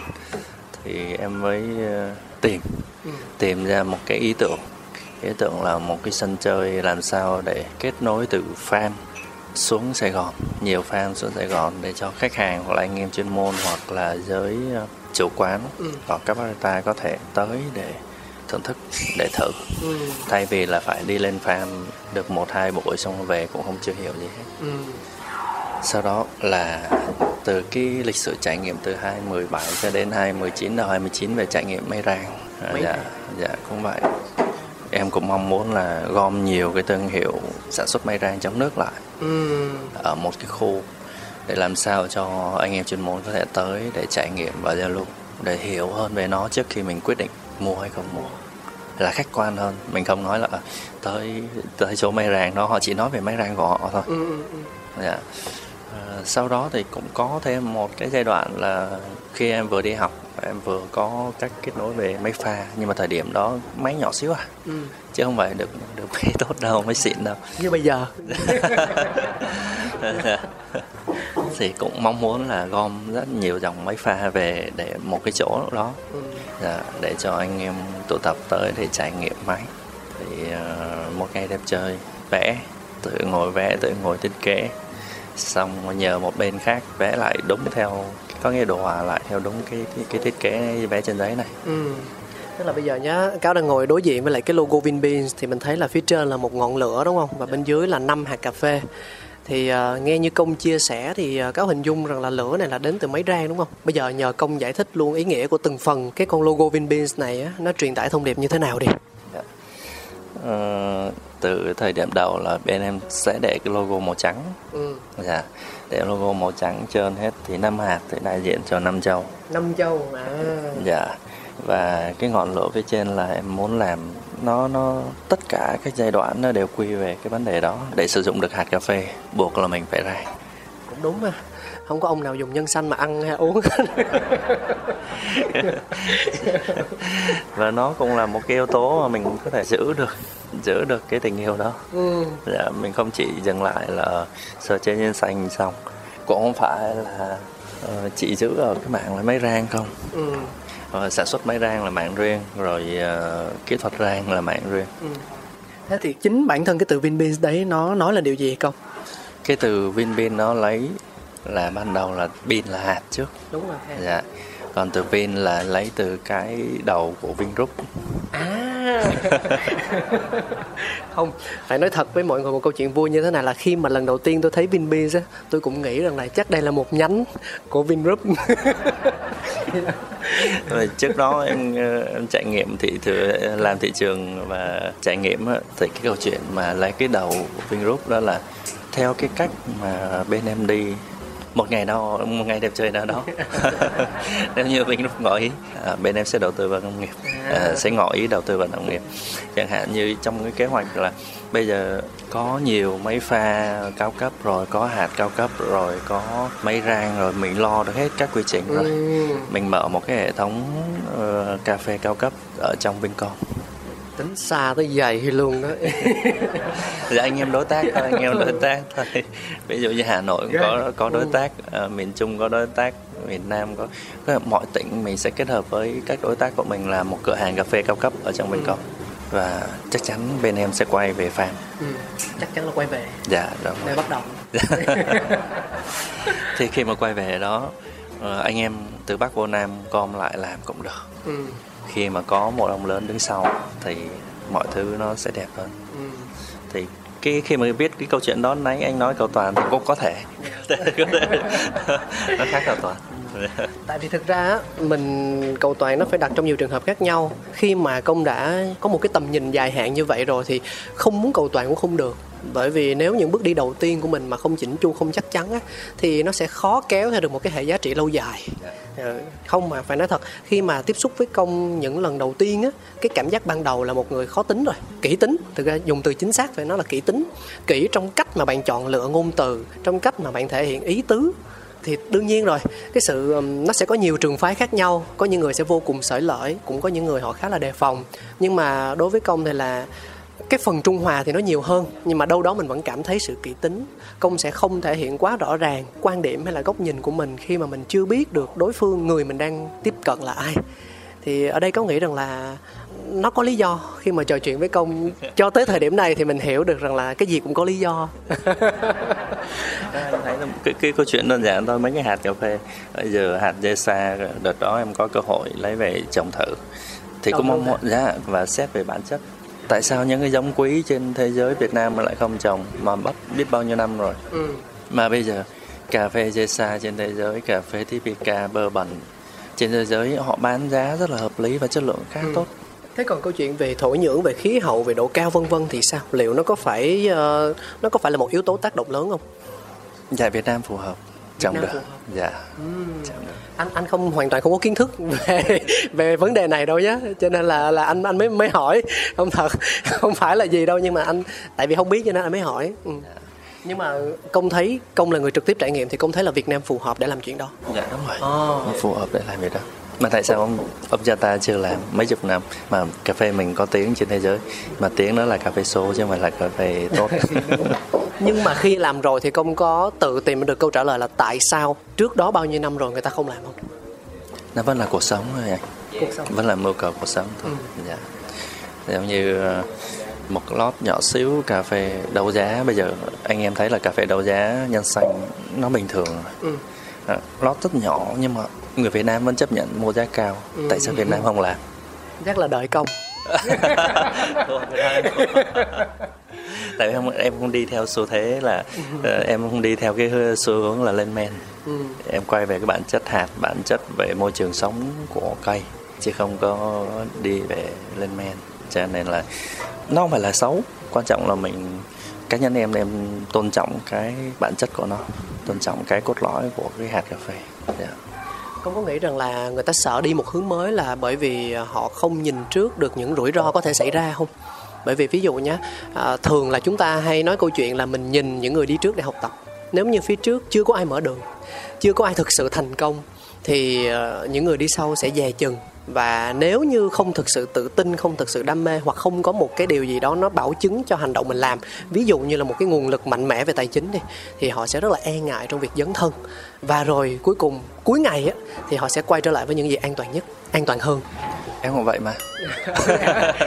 Speaker 3: Thì em mới ờ, tìm tìm ra một cái ý tưởng. Ý tưởng là một cái sân chơi làm sao để kết nối từ farm xuống Sài Gòn nhiều farm xuống Sài Gòn để cho khách hàng hoặc là anh em chuyên môn hoặc là giới ờ, chủ quán hoặc các barista có thể tới để thưởng thức để thử.
Speaker 2: Ừ,
Speaker 3: thay vì là phải đi lên farm được một hai buổi xong về cũng không chưa hiểu gì hết.
Speaker 2: Ừ,
Speaker 3: sau đó là từ cái lịch sử trải nghiệm từ 2017 cho đến 2019 đầu 2019 về trải nghiệm mây rang. À, dạ dạ cũng vậy em cũng mong muốn là gom nhiều cái thương hiệu sản xuất mây rang trong nước lại.
Speaker 2: Ừ,
Speaker 3: ở một cái khu để làm sao cho anh em chuyên môn có thể tới để trải nghiệm và giao lưu để hiểu hơn về nó trước khi mình quyết định mua hay không mua. Là khách quan hơn. Mình không nói là "Ờ, tới tới chỗ máy rang đó. Họ chỉ nói về máy rang của họ thôi.
Speaker 2: Ừ, ừ,
Speaker 3: Ờ, sau đó thì cũng có thêm một cái giai đoạn là khi em vừa đi học em vừa có cách kết nối về máy pha nhưng mà thời điểm đó máy nhỏ xíu à.
Speaker 2: Ừ.
Speaker 3: chứ không phải được được máy tốt đâu máy xịn đâu.
Speaker 2: Như bây giờ.
Speaker 3: Thì cũng mong muốn là gom rất nhiều dòng máy pha về để một cái chỗ đó.
Speaker 2: Ừ.
Speaker 3: dạ, để cho anh em tụ tập tới để trải nghiệm máy. Thì ờ, một ngày đẹp chơi vẽ tự ngồi vẽ tự ngồi thiết kế xong nhờ một bên khác vẽ lại đúng theo có nghĩa đồ họa lại theo đúng cái cái, cái thiết kế vẽ trên giấy này
Speaker 2: Ừ. Tức là bây giờ nhá, Cáo đang ngồi đối diện với lại cái logo Vinbeans thì mình thấy là phía trên là một ngọn lửa đúng không? Và bên dưới là năm hạt cà phê. Thì uh, nghe như công chia sẻ thì uh, Cáo hình dung rằng là lửa này là đến từ máy rang đúng không? Bây giờ nhờ công giải thích luôn ý nghĩa của từng phần cái con logo Vinbeans này á, nó truyền tải thông điệp như thế nào đi.
Speaker 3: Ờ, từ thời điểm đầu là bên em sẽ để cái logo màu trắng
Speaker 2: Ừ.
Speaker 3: dạ để logo màu trắng trơn hết thì năm hạt thì đại diện cho năm châu
Speaker 2: Năm châu à.
Speaker 3: dạ và cái ngọn lửa phía trên là em muốn làm nó nó tất cả các giai đoạn nó đều quy về cái vấn đề đó để sử dụng được hạt cà phê buộc là mình phải rang
Speaker 2: Cũng đúng mà. Không có ông nào dùng nhân xanh mà ăn hay uống.
Speaker 3: và nó cũng là một cái yếu tố mà mình có thể giữ được giữ được cái tình yêu đó
Speaker 2: ừ.
Speaker 3: dạ, mình không chỉ dừng lại là sơ chế nhân xanh xong cũng không phải là ờ, chỉ giữ ở cái mạng là máy rang không
Speaker 2: Ừ.
Speaker 3: Ờ, sản xuất máy rang là mạng riêng rồi ờ, kỹ thuật rang là mạng riêng
Speaker 2: Ừ. Thế thì chính bản thân cái từ Vinbeans đấy nó nói là điều gì không?
Speaker 3: cái từ Vinbean nó lấy là ban đầu là pin là hạt trước.
Speaker 2: Đúng rồi.
Speaker 3: dạ. Còn từ Vin là lấy từ cái đầu của Vingroup.
Speaker 2: À. Không phải nói thật với mọi người một câu chuyện vui như thế này là khi mà lần đầu tiên tôi thấy Vinbeans á tôi cũng nghĩ rằng là chắc đây là một nhánh của Vingroup.
Speaker 3: Rồi trước đó em ờ, em trải nghiệm thị thừa làm thị trường và trải nghiệm thì cái câu chuyện mà lấy cái đầu Vingroup đó là theo cái cách mà bên em đi một ngày nào một ngày đẹp trời nào đó. Nếu như bên lúc ngỏ ý à, bên em sẽ đầu tư vào nông nghiệp. À, sẽ ngỏ ý đầu tư vào nông nghiệp. Chẳng hạn như trong cái kế hoạch là bây giờ có nhiều máy pha cao cấp rồi có hạt cao cấp rồi có máy rang rồi mình lo được hết các quy trình rồi.
Speaker 2: Ừ.
Speaker 3: mình mở một cái hệ thống uh, cà phê cao cấp ở trong Vincom
Speaker 2: tính xa tới dày luôn đó.
Speaker 3: Dạ anh em đối tác thôi anh em đối tác thôi. Ví dụ như hà nội cũng có có đối tác à, miền trung có đối tác miền nam có, có mọi tỉnh mình sẽ kết hợp với các đối tác của mình làm một cửa hàng cà phê cao cấp ở trong bên ừ. và chắc chắn bên em sẽ quay về farm.
Speaker 2: Ừ, chắc chắn là quay về.
Speaker 3: Dạ đúng
Speaker 2: để bắt đầu dạ.
Speaker 3: thì khi mà quay về đó ờ, anh em từ bắc vô nam com lại làm cũng được. Ừ khi mà có một ông lớn đứng sau thì mọi thứ nó sẽ đẹp hơn. Ừ. thì cái khi mà biết cái câu chuyện đó nãy anh nói cầu toàn thì cũng có thể. Nó khác cầu toàn.
Speaker 2: Tại vì thực ra mình cầu toàn nó phải đặt trong nhiều trường hợp khác nhau. Khi mà công đã có một cái tầm nhìn dài hạn như vậy rồi thì không muốn cầu toàn cũng không được bởi vì nếu những bước đi đầu tiên của mình mà không chỉnh chu không chắc chắn á, thì nó sẽ khó kéo theo được một cái hệ giá trị lâu dài. Ừ, không mà phải nói thật khi mà tiếp xúc với công những lần đầu tiên á cái cảm giác ban đầu là một người khó tính rồi kỹ tính. Thực ra dùng từ chính xác phải nói là kỹ tính. Kỹ trong cách mà bạn chọn lựa ngôn từ trong cách mà bạn thể hiện ý tứ thì đương nhiên rồi cái sự nó sẽ có nhiều trường phái khác nhau. Có những người sẽ vô cùng sởi lợi cũng có những người họ khá là đề phòng. Nhưng mà đối với công thì là cái phần trung hòa thì nó nhiều hơn nhưng mà đâu đó mình vẫn cảm thấy sự kỹ tính. Công sẽ không thể hiện quá rõ ràng quan điểm hay là góc nhìn của mình khi mà mình chưa biết được đối phương người mình đang tiếp cận là ai. Thì ở đây có nghĩ rằng là nó có lý do khi mà trò chuyện với công cho tới thời điểm này thì mình hiểu được rằng là cái gì cũng có lý do.
Speaker 3: Em thấy là cái, cái câu chuyện đơn giản thôi mấy cái hạt cà phê. Bây giờ hạt dê sa đợt đó em có cơ hội lấy về trồng thử. Thì cũng mong muốn giá và xét về bản chất tại sao những cái giống quý trên thế giới Việt Nam mà lại không trồng mà bắp biết bao nhiêu năm rồi? Ừ. mà bây giờ cà phê Jesa trên thế giới cà phê Typica bơ bẩn trên thế giới họ bán giá rất là hợp lý và chất lượng khá ừ. tốt.
Speaker 2: Thế còn câu chuyện về thổ nhưỡng về khí hậu về độ cao vân vân thì sao? Liệu nó có phải uh, nó có phải là một yếu tố tác động lớn không?
Speaker 3: Dạ Việt Nam phù hợp trồng được dạ.
Speaker 2: Uhm. được anh anh không hoàn toàn không có kiến thức về về vấn đề này đâu nhé cho nên là là anh anh mới mới hỏi. Không thật không phải là gì đâu nhưng mà anh tại vì không biết cho nên anh mới hỏi. Ừ. nhưng mà công thấy công là người trực tiếp trải nghiệm thì công thấy là Việt Nam phù hợp để làm chuyện đó.
Speaker 3: Dạ đúng rồi. Oh. phù hợp để làm việc đó mà tại sao ông ông cha ta chưa làm mấy chục năm mà cà phê mình có tiếng trên thế giới? Mà tiếng đó là cà phê số chứ không phải là cà phê tốt.
Speaker 2: Nhưng mà khi làm rồi thì công có tự tìm được câu trả lời là tại sao? Trước đó bao nhiêu năm rồi người ta không làm không?
Speaker 3: Nó vẫn là cuộc sống thôi cuộc sống. vẫn là mưu cầu cuộc sống thôi. Ừ. dạ. Giống như ờ, một lót nhỏ xíu cà phê đấu giá. Bây giờ anh em thấy là cà phê đấu giá nhân xanh nó bình thường ừ. À, lót rất nhỏ nhưng mà người Việt Nam vẫn chấp nhận mua giá cao ừ. tại sao Việt Nam không làm
Speaker 2: chắc là đợi công
Speaker 3: tại vì em, em không đi theo xu thế là uh, em không đi theo cái xu hướng là lên men ừ. em quay về cái bản chất hạt bản chất về môi trường sống của cây chứ không có đi về lên men cho nên là nó không phải là xấu quan trọng là mình cá nhân em em tôn trọng cái bản chất của nó tôn trọng cái cốt lõi của cái hạt cà phê yeah.
Speaker 2: Con có nghĩ rằng là người ta sợ đi một hướng mới là bởi vì à, họ không nhìn trước được những rủi ro có thể xảy ra không? Bởi vì ví dụ nhé, à, thường là chúng ta hay nói câu chuyện là mình nhìn những người đi trước để học tập. Nếu như phía trước chưa có ai mở đường, chưa có ai thực sự thành công thì à, những người đi sau sẽ dè chừng và nếu như không thực sự tự tin không thực sự đam mê hoặc không có một cái điều gì đó nó bảo chứng cho hành động mình làm ví dụ như là một cái nguồn lực mạnh mẽ về tài chính đi thì họ sẽ rất là e ngại trong việc dấn thân. Và rồi cuối cùng cuối ngày á thì họ sẽ quay trở lại với những gì an toàn nhất an toàn hơn.
Speaker 3: Em cũng vậy mà.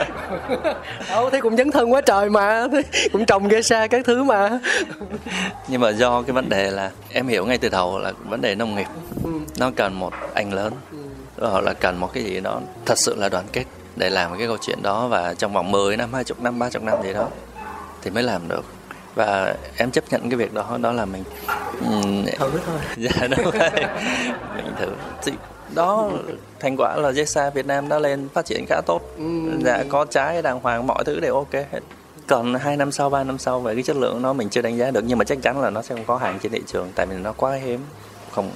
Speaker 2: Đâu thế cũng dấn thân quá trời mà cũng trồng gây xa các thứ mà.
Speaker 3: Nhưng mà do cái vấn đề là em hiểu ngay từ đầu là vấn đề nông nghiệp. Ừ. nó cần một anh lớn họ là cần một cái gì đó thật sự là đoàn kết để làm cái câu chuyện đó và trong vòng 10 năm, 20 năm, 30 năm gì đó thì mới làm được. Và em chấp nhận cái việc đó đó là mình
Speaker 2: um, thử thôi.
Speaker 3: Dạ đúng rồi. Mình thử. Thì đó thành quả là Jessa Việt Nam đã lên phát triển khá tốt. Dạ có trái đàng hoàng mọi thứ đều ok hết. Còn hai năm sau ba năm sau về cái chất lượng nó mình chưa đánh giá được nhưng mà chắc chắn là nó sẽ không có hàng trên thị trường tại vì nó quá hiếm không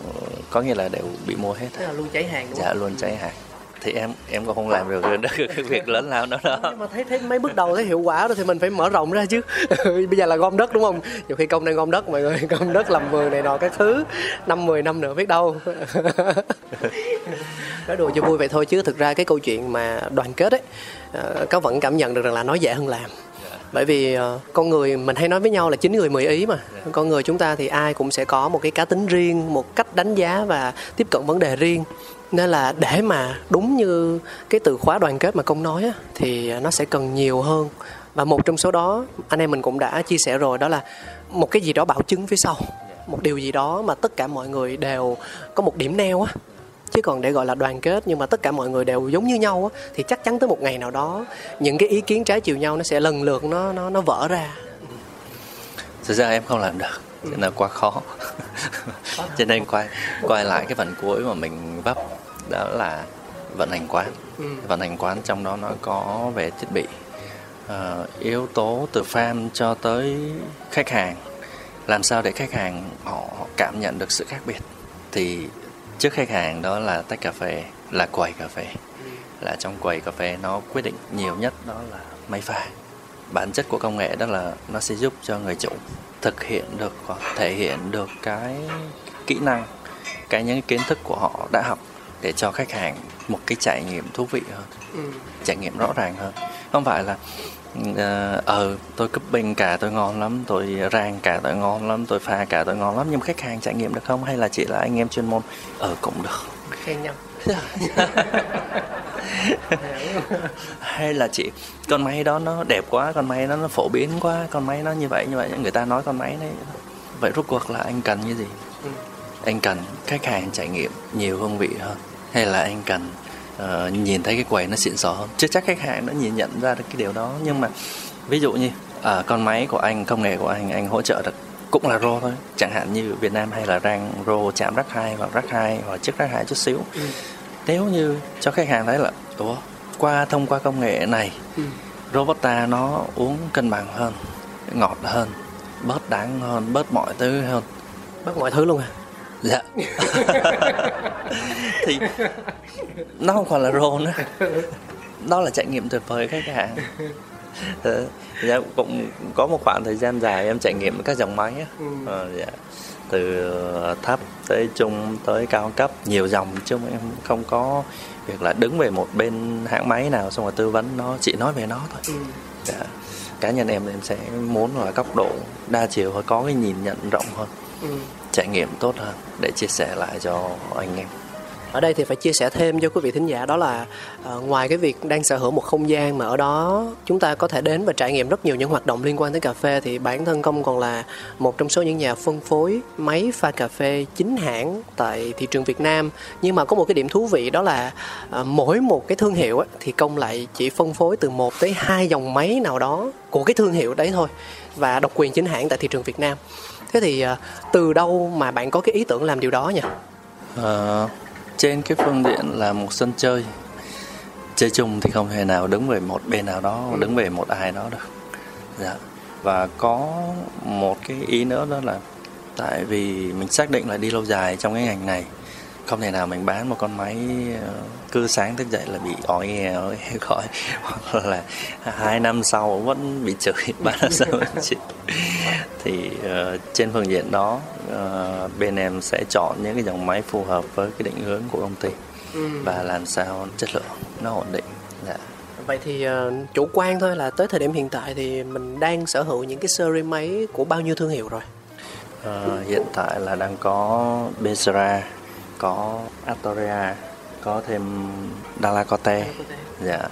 Speaker 3: có nghĩa là đều bị mua hết
Speaker 2: Thế là luôn cháy hàng đúng
Speaker 3: dạ luôn cháy hàng. Thì em em cũng không làm được cái việc lớn lao đó đó.
Speaker 2: Nhưng mà thấy thấy mấy bước đầu thấy hiệu quả rồi thì mình phải mở rộng ra chứ. Bây giờ là gom đất đúng không? Nhiều khi công đang gom đất mọi người gom đất làm vườn này nọ các thứ năm mười năm nữa biết đâu. Nói đùa cho vui vậy thôi chứ thực ra cái câu chuyện mà đoàn kết ấy ờ, có vẫn cảm nhận được rằng là nó dễ hơn làm bởi vì uh, con người mình hay nói với nhau là chín người mười ý mà. Con người chúng ta thì ai cũng sẽ có một cái cá tính riêng một cách đánh giá và tiếp cận vấn đề riêng. Nên là để mà đúng như cái từ khóa đoàn kết mà công nói á, thì nó sẽ cần nhiều hơn. Và một trong số đó anh em mình cũng đã chia sẻ rồi đó là một cái gì đó bảo chứng phía sau. Một điều gì đó mà tất cả mọi người đều có một điểm neo á chứ còn để gọi là đoàn kết nhưng mà tất cả mọi người đều giống như nhau á thì chắc chắn tới một ngày nào đó những cái ý kiến trái chiều nhau nó sẽ lần lượt nó nó nó vỡ ra.
Speaker 3: Thực ra em không làm được cho nên là quá khó. Cho nên quay quay lại cái phần cuối mà mình vấp đó là vận hành quán. Ừ. vận hành quán trong đó nó có về thiết bị uh, yếu tố từ fan cho tới khách hàng. Làm sao để khách hàng họ cảm nhận được sự khác biệt thì trước khách hàng đó là tách cà phê là quầy cà phê. Là trong quầy cà phê nó quyết định nhiều nhất đó là máy pha. Bản chất của công nghệ đó là nó sẽ giúp cho người chủ thực hiện được hoặc thể hiện được cái kỹ năng cái những kiến thức của họ đã học để cho khách hàng một cái trải nghiệm thú vị hơn ừ. trải nghiệm rõ ràng hơn. Không phải là ờ uh, tôi bình cả tôi ngon lắm tôi rang cả tôi ngon lắm tôi pha cả tôi ngon lắm. Nhưng khách hàng trải nghiệm được không? Hay là chỉ là anh em chuyên môn? Ở uh, cũng được.
Speaker 2: Khen nhau.
Speaker 3: Hay là chị con máy đó nó đẹp quá con máy đó nó phổ biến quá con máy nó như vậy như vậy. Người ta nói con máy này vậy rốt cuộc là anh cần như gì? Ừ. anh cần khách hàng trải nghiệm nhiều hương vị hơn hay là anh cần uh, nhìn thấy cái quầy nó xịn sò hơn. Chứ chắc khách hàng nó nhìn nhận ra được cái điều đó nhưng mà ví dụ như ở uh, con máy của anh công nghệ của anh anh hỗ trợ được cũng là rô thôi. Chẳng hạn như Việt Nam hay là rang rô chạm rắc hai hoặc rắc hai hoặc chiếc rắc hai chút xíu. Ừ. nếu như cho khách hàng thấy là ủa qua thông qua công nghệ này ừ. Robusta nó uống cân bằng hơn ngọt hơn bớt đáng hơn bớt mọi thứ hơn.
Speaker 2: Bớt mọi thứ luôn à
Speaker 3: dạ thì nó không còn là rô nữa đó là trải nghiệm tuyệt vời khách hàng dạ, cũng có một khoảng thời gian dài em trải nghiệm các dòng máy á. Ừ. À, dạ. từ thấp tới trung tới cao cấp nhiều dòng chứ em không có việc là đứng về một bên hãng máy nào xong rồi tư vấn nó chỉ nói về nó thôi ừ. dạ. cá nhân em em sẽ muốn là góc độ đa chiều và có cái nhìn nhận rộng hơn ừ trải nghiệm tốt hơn để chia sẻ lại cho anh em.
Speaker 2: Ở đây thì phải chia sẻ thêm cho quý vị thính giả đó là uh, ngoài cái việc đang sở hữu một không gian mà ở đó chúng ta có thể đến và trải nghiệm rất nhiều những hoạt động liên quan tới cà phê thì bản thân công còn là một trong số những nhà phân phối máy pha cà phê chính hãng tại thị trường Việt Nam. Nhưng mà có một cái điểm thú vị đó là uh, mỗi một cái thương hiệu ấy, thì công lại chỉ phân phối từ một tới hai dòng máy nào đó của cái thương hiệu đấy thôi và độc quyền chính hãng tại thị trường Việt Nam thế thì uh, từ đâu mà bạn có cái ý tưởng làm điều đó nhỉ?
Speaker 3: Uh, trên cái phương diện là một sân chơi chơi chung thì không thể nào đứng về một bên nào đó đứng về một ai đó được dạ. và có một cái ý nữa đó là tại vì mình xác định là đi lâu dài trong cái ngành này không thể nào mình bán một con máy ờ, cứ sáng thức dậy là bị ói nghe ói gọi hoặc là hai năm sau vẫn bị chửi ba năm sau chửi thì uh, trên phương diện đó uh, bên em sẽ chọn những cái dòng máy phù hợp với cái định hướng của công ty ừ. và làm sao chất lượng nó ổn định dạ.
Speaker 2: vậy thì uh, chủ quan thôi là tới thời điểm hiện tại thì mình đang sở hữu những cái series máy của bao nhiêu thương hiệu rồi
Speaker 3: uh, hiện tại là đang có Bezra có Astoria có thêm Dalacote dạ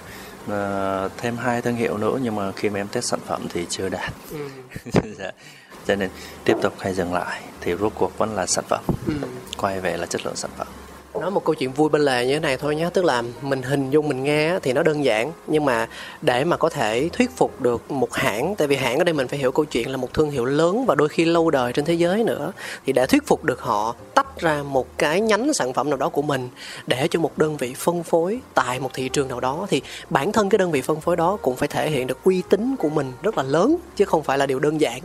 Speaker 3: uh, thêm hai thương hiệu nữa nhưng mà khi mà em test sản phẩm thì chưa đạt ừ. dạ. cho nên tiếp tục hay dừng lại thì rốt cuộc vẫn là sản phẩm ừ. quay về là chất lượng sản phẩm
Speaker 2: nói một câu chuyện vui bên lề như thế này thôi nhé, tức là mình hình dung, mình nghe thì nó đơn giản, nhưng mà để mà có thể thuyết phục được một hãng, tại vì hãng ở đây mình phải hiểu câu chuyện là một thương hiệu lớn và đôi khi lâu đời trên thế giới nữa, thì để thuyết phục được họ, tách ra một cái nhánh sản phẩm nào đó của mình để cho một đơn vị phân phối tại một thị trường nào đó, thì bản thân cái đơn vị phân phối đó cũng phải thể hiện được uy tín của mình rất là lớn, chứ không phải là điều đơn giản.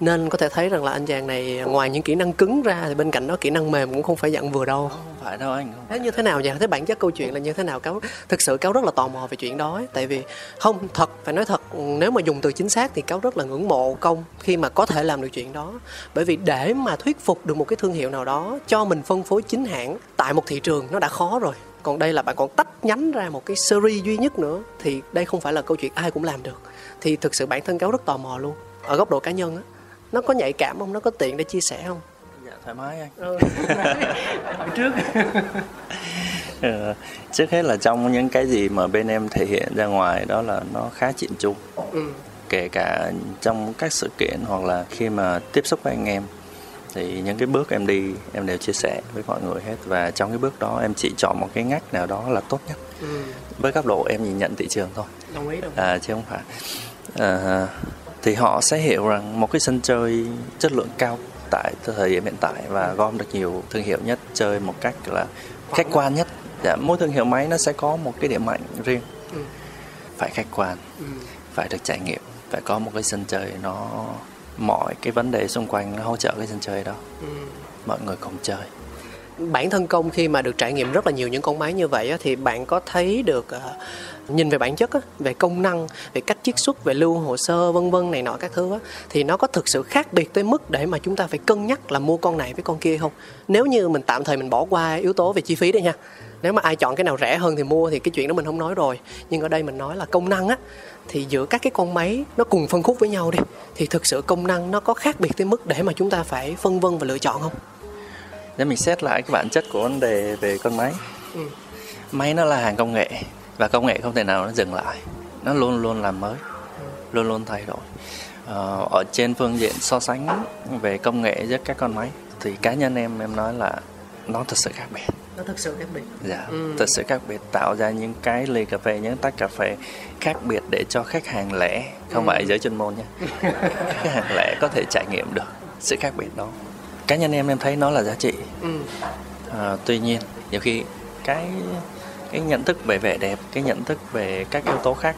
Speaker 2: Nên có thể thấy rằng là anh chàng này, ngoài những kỹ năng cứng ra thì bên cạnh đó kỹ năng mềm cũng không phải dặn vừa đâu.
Speaker 3: Không phải đâu anh không
Speaker 2: thế như thế nào vậy? Thế bản chất câu chuyện là như thế nào? Cáo thực sự cáo rất là tò mò về chuyện đó ấy. tại vì không thật phải nói thật nếu mà dùng từ chính xác thì cáo rất là ngưỡng mộ công khi mà có thể làm được chuyện đó. Bởi vì để mà thuyết phục được một cái thương hiệu nào đó cho mình phân phối chính hãng tại một thị trường nó đã khó rồi. Còn đây là bạn còn tách nhánh ra một cái series duy nhất nữa thì đây không phải là câu chuyện ai cũng làm được. Thì thực sự bản thân cáo rất tò mò luôn. Ở góc độ cá nhân á nó có nhạy cảm không? Nó có tiện để chia sẻ không
Speaker 3: thoải mái anh.
Speaker 2: Ừ. hỏi trước.
Speaker 3: Ờ, trước hết là trong những cái gì mà bên em thể hiện ra ngoài đó là nó khá chỉnh chu.
Speaker 2: Ừ.
Speaker 3: kể cả trong các sự kiện hoặc là khi mà tiếp xúc với anh em thì những cái bước em đi em đều chia sẻ với mọi người hết. Và trong cái bước đó em chỉ chọn một cái ngách nào đó là tốt nhất.
Speaker 2: Ừ.
Speaker 3: với góc độ em nhìn nhận thị trường thôi.
Speaker 2: Đồng ý đồng ý.
Speaker 3: À, chứ không phải. À, thì họ sẽ hiểu rằng một cái sân chơi chất lượng cao tại thời điểm hiện tại và gom được nhiều thương hiệu nhất chơi một cách là khách quan nhất dạ, mỗi thương hiệu máy nó sẽ có một cái điểm mạnh riêng
Speaker 2: Ừ.
Speaker 3: phải khách quan
Speaker 2: Ừ.
Speaker 3: phải được trải nghiệm phải có một cái sân chơi nó mọi cái vấn đề xung quanh nó hỗ trợ cái sân chơi đó
Speaker 2: Ừ.
Speaker 3: mọi người cùng chơi
Speaker 2: bản thân công khi mà được trải nghiệm rất là nhiều những con máy như vậy thì bạn có thấy được ờ, nhìn về bản chất về công năng, về cách chiết xuất, về lưu hồ sơ, vân vân này nọ các thứ thì nó có thực sự khác biệt tới mức để mà chúng ta phải cân nhắc là mua con này với con kia không? Nếu như mình tạm thời mình bỏ qua yếu tố về chi phí đi nha. Nếu mà ai chọn cái nào rẻ hơn thì mua thì cái chuyện đó mình không nói rồi. Nhưng ở đây mình nói là công năng á, thì giữa các cái con máy nó cùng phân khúc với nhau đi, thì thực sự công năng nó có khác biệt tới mức để mà chúng ta phải phân vân và lựa chọn không?
Speaker 3: Nếu mình xét lại cái bản chất của vấn đề về con máy.
Speaker 2: Ừ.
Speaker 3: máy nó là hàng công nghệ và công nghệ không thể nào nó dừng lại. Nó luôn luôn làm mới luôn luôn thay đổi. Ờ, ở trên phương diện so sánh về công nghệ giữa các con máy thì cá nhân em em nói là nó thật sự khác biệt.
Speaker 2: Nó thực sự khác biệt.
Speaker 3: Dạ
Speaker 2: Ừ.
Speaker 3: thật sự khác biệt tạo ra những cái ly cà phê những tách cà phê khác biệt để cho khách hàng lẻ không
Speaker 2: Ừ.
Speaker 3: phải giới chuyên môn nha. Khách hàng lẻ có thể trải nghiệm được sự khác biệt đó cá nhân em em thấy nó là giá trị.
Speaker 2: Ừ.
Speaker 3: À, tuy nhiên nhiều khi cái cái nhận thức về vẻ đẹp cái nhận thức về các yếu tố khác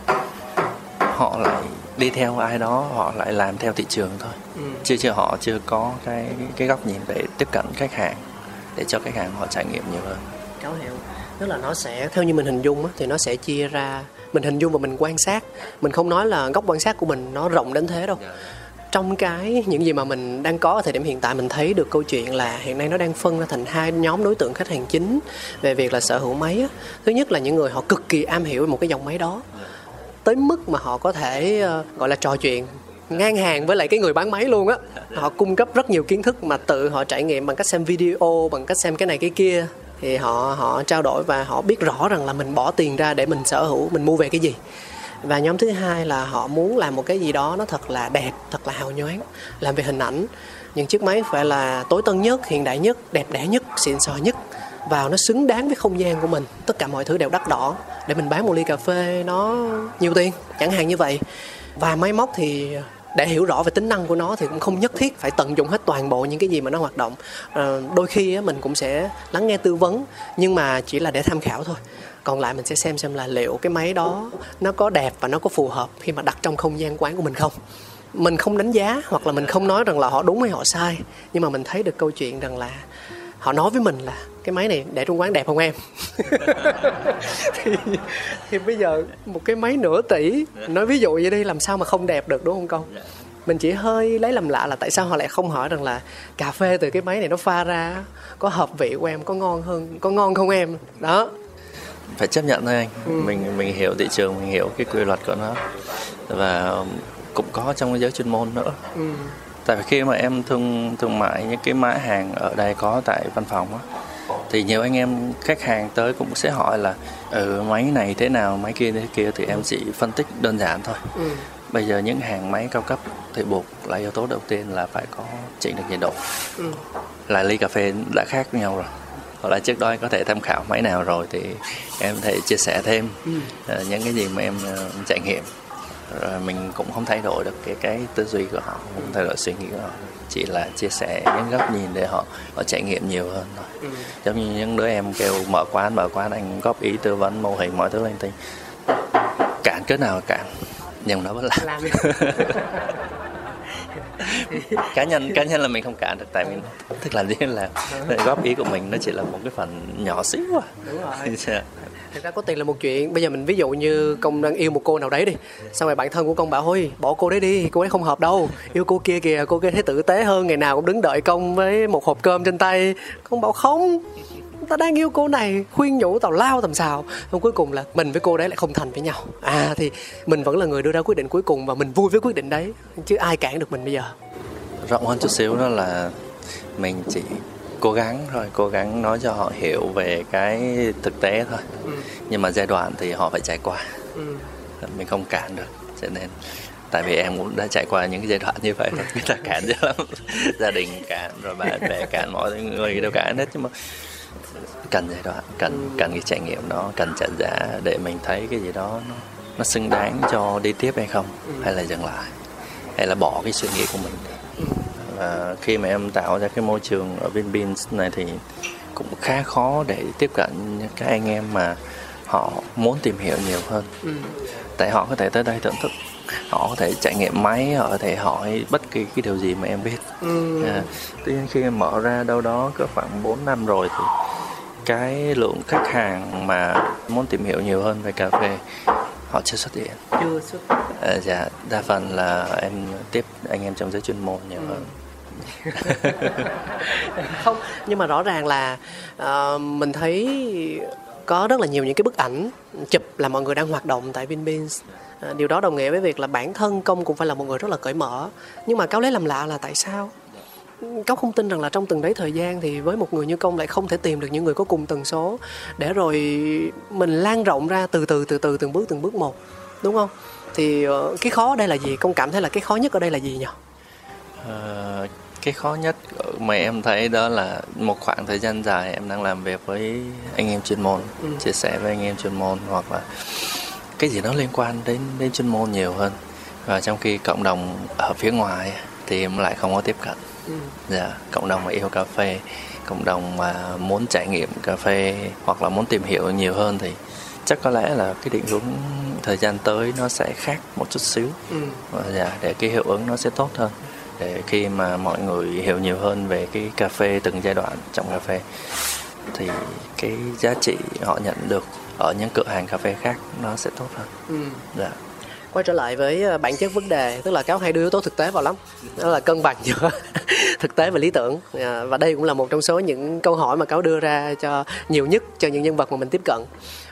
Speaker 3: họ lại đi theo ai đó họ lại làm theo thị trường thôi.
Speaker 2: Ừ.
Speaker 3: chưa chưa họ chưa có cái cái góc nhìn về tiếp cận khách hàng để cho khách hàng họ trải nghiệm nhiều hơn.
Speaker 2: Cáo hiểu. Tức là nó sẽ theo như mình hình dung thì nó sẽ chia ra mình hình dung và mình quan sát. Mình không nói là góc quan sát của mình nó rộng đến thế đâu trong cái những gì mà mình đang có ở thời điểm hiện tại, mình thấy được câu chuyện là hiện nay nó đang phân ra thành hai nhóm đối tượng khách hàng chính về việc là sở hữu máy á. thứ nhất là những người họ cực kỳ am hiểu về một cái dòng máy đó, tới mức mà họ có thể ờ, gọi là trò chuyện ngang hàng với lại cái người bán máy luôn á. Họ cung cấp rất nhiều kiến thức mà tự họ trải nghiệm bằng cách xem video, bằng cách xem cái này cái kia. Thì họ họ trao đổi và họ biết rõ rằng là mình bỏ tiền ra để mình sở hữu, mình mua về cái gì và nhóm thứ hai là họ muốn làm một cái gì đó nó thật là đẹp, thật là hào nhoáng, làm về hình ảnh. Những chiếc máy phải là tối tân nhất, hiện đại nhất, đẹp đẽ nhất, xịn sò nhất. Vào nó xứng đáng với không gian của mình. Tất cả mọi thứ đều đắt đỏ. Để mình bán một ly cà phê nó nhiều tiền, chẳng hạn như vậy. Và máy móc thì để hiểu rõ về tính năng của nó thì cũng không nhất thiết phải tận dụng hết toàn bộ những cái gì mà nó hoạt động. Ờ, đôi khi mình cũng sẽ lắng nghe tư vấn, nhưng mà chỉ là để tham khảo thôi còn lại mình sẽ xem xem là liệu cái máy đó nó có đẹp và nó có phù hợp khi mà đặt trong không gian quán của mình không. Mình không đánh giá hoặc là mình không nói rằng là họ đúng hay họ sai, nhưng mà mình thấy được câu chuyện rằng là họ nói với mình là cái máy này để trong quán đẹp không em? Thì thì bây giờ một cái máy nửa tỷ, nói ví dụ vậy đi, làm sao mà không đẹp được, đúng không công mình chỉ hơi lấy làm lạ là tại sao họ lại không hỏi rằng là cà phê từ cái máy này nó pha ra có hợp vị của em, có ngon hơn, có ngon không em? Đó
Speaker 3: phải chấp nhận thôi anh
Speaker 2: Ừ.
Speaker 3: mình mình hiểu thị trường mình hiểu cái quy luật của nó và cũng có trong cái giới chuyên môn nữa
Speaker 2: ừ.
Speaker 3: tại vì khi mà em thương thương mại những cái mã hàng ở đây có tại văn phòng á thì nhiều anh em khách hàng tới cũng sẽ hỏi là ừ máy này thế nào máy kia thế kia thì em chỉ phân tích đơn giản thôi
Speaker 2: Ừ.
Speaker 3: bây giờ những hàng máy cao cấp thì buộc là yếu tố đầu tiên là phải có chỉnh được nhiệt độ
Speaker 2: Ừ.
Speaker 3: là ly cà phê đã khác với nhau rồi hoặc là trước đó anh có thể tham khảo máy nào rồi thì em có thể chia sẻ thêm.
Speaker 2: Ừ.
Speaker 3: ờ, những cái gì mà em ờ, trải nghiệm. Rồi mình cũng không thay đổi được cái cái tư duy của họ không thay đổi suy nghĩ của họ. Chỉ là chia sẻ những góc nhìn để họ họ trải nghiệm nhiều hơn thôi.
Speaker 2: Ừ.
Speaker 3: giống như những đứa em kêu mở quán mở quán anh góp ý tư vấn mô hình mọi thứ linh tinh cản cỡ nào cản nhưng nó vẫn làm
Speaker 2: làm
Speaker 3: cá nhân cá nhân là mình không cản được tại mình thích làm gì là góp ý của mình nó chỉ là một cái phần nhỏ xíu à.
Speaker 2: Đúng rồi.
Speaker 3: Dạ.
Speaker 2: Thật ra có tiền là một chuyện. Bây giờ mình ví dụ như công đang yêu một cô nào đấy đi Xong rồi bạn thân của công bảo Thôi bỏ cô đấy đi Cô ấy không hợp đâu. Yêu cô kia kìa Cô kia thấy tử tế hơn Ngày nào cũng đứng đợi công với một hộp cơm trên tay. Công bảo không ta đang yêu cô này khuyên nhủ tào lao tầm xào. Xong cuối cùng là mình với cô đấy lại không thành với nhau. À thì mình vẫn là người đưa ra quyết định cuối cùng và mình vui với quyết định đấy chứ ai cản được mình bây giờ.
Speaker 3: Rộng hơn chút xíu đó là mình chỉ cố gắng thôi cố gắng nói cho họ hiểu về cái thực tế thôi. Nhưng mà giai đoạn thì họ phải trải qua.
Speaker 2: Ừ.
Speaker 3: mình không cản được cho nên tại vì em cũng đã trải qua những cái giai đoạn như vậy rồi người ta cản dữ lắm. Gia đình cản rồi bạn bè cản mọi người đều cản hết. Nhưng mà cần giai đoạn cần cần cái trải nghiệm đó cần trả giá để mình thấy cái gì đó nó nó xứng đáng cho đi tiếp hay không hay là dừng lại hay là bỏ cái suy nghĩ của mình. Và khi mà em tạo ra cái môi trường ở Vinbeans này thì cũng khá khó để tiếp cận các anh em mà họ muốn tìm hiểu nhiều hơn.
Speaker 2: Ừ.
Speaker 3: tại họ có thể tới đây thưởng thức họ có thể trải nghiệm máy họ có thể hỏi bất kỳ cái điều gì mà em biết.
Speaker 2: Ừ.
Speaker 3: à, tuy nhiên khi em mở ra đâu đó cỡ khoảng 4 năm rồi thì cái lượng khách hàng mà muốn tìm hiểu nhiều hơn về cà phê họ chưa xuất hiện.
Speaker 2: Chưa xuất
Speaker 3: à, dạ đa phần là em tiếp anh em trong giới chuyên môn nhiều hơn.
Speaker 2: Không nhưng mà rõ ràng là ờ, mình thấy có rất là nhiều những cái bức ảnh chụp là mọi người đang hoạt động tại Vinbeans Ờ, điều đó đồng nghĩa với việc là bản thân công cũng phải là một người rất là cởi mở. Nhưng mà cáo lấy làm lạ là tại sao? Cáo không tin rằng là trong từng đấy thời gian thì với một người như công lại không thể tìm được những người có cùng tần số. Để rồi mình lan rộng ra từ từ từ từ từng bước từng bước một. Đúng không? Thì ờ, cái khó ở đây là gì? Công cảm thấy là cái khó nhất ở đây là gì nhỉ?
Speaker 3: Ờ, cái khó nhất mà em thấy đó là một khoảng thời gian dài em đang làm việc với anh em chuyên môn
Speaker 2: Ừ.
Speaker 3: chia sẻ với anh em chuyên môn hoặc là cái gì nó liên quan đến đến chuyên môn nhiều hơn và trong khi cộng đồng ở phía ngoài thì em lại không có tiếp cận
Speaker 2: ừ.
Speaker 3: dạ cộng đồng mà yêu cà phê cộng đồng mà muốn trải nghiệm cà phê hoặc là muốn tìm hiểu nhiều hơn thì chắc có lẽ là cái định hướng thời gian tới nó sẽ khác một chút xíu
Speaker 2: Ừ.
Speaker 3: Dạ, để cái hiệu ứng nó sẽ tốt hơn để khi mà mọi người hiểu nhiều hơn về cái cà phê từng giai đoạn trong cà phê thì cái giá trị họ nhận được ở những cửa hàng cà phê khác nó sẽ tốt hơn.
Speaker 2: Ừ.
Speaker 3: dạ.
Speaker 2: Quay trở lại với ờ, bản chất vấn đề tức là cáo hay đưa yếu tố thực tế vào lắm. Đó là cân bằng giữa thực tế và lý tưởng. À, và đây cũng là một trong số những câu hỏi mà cáo đưa ra cho nhiều nhất cho những nhân vật mà mình tiếp cận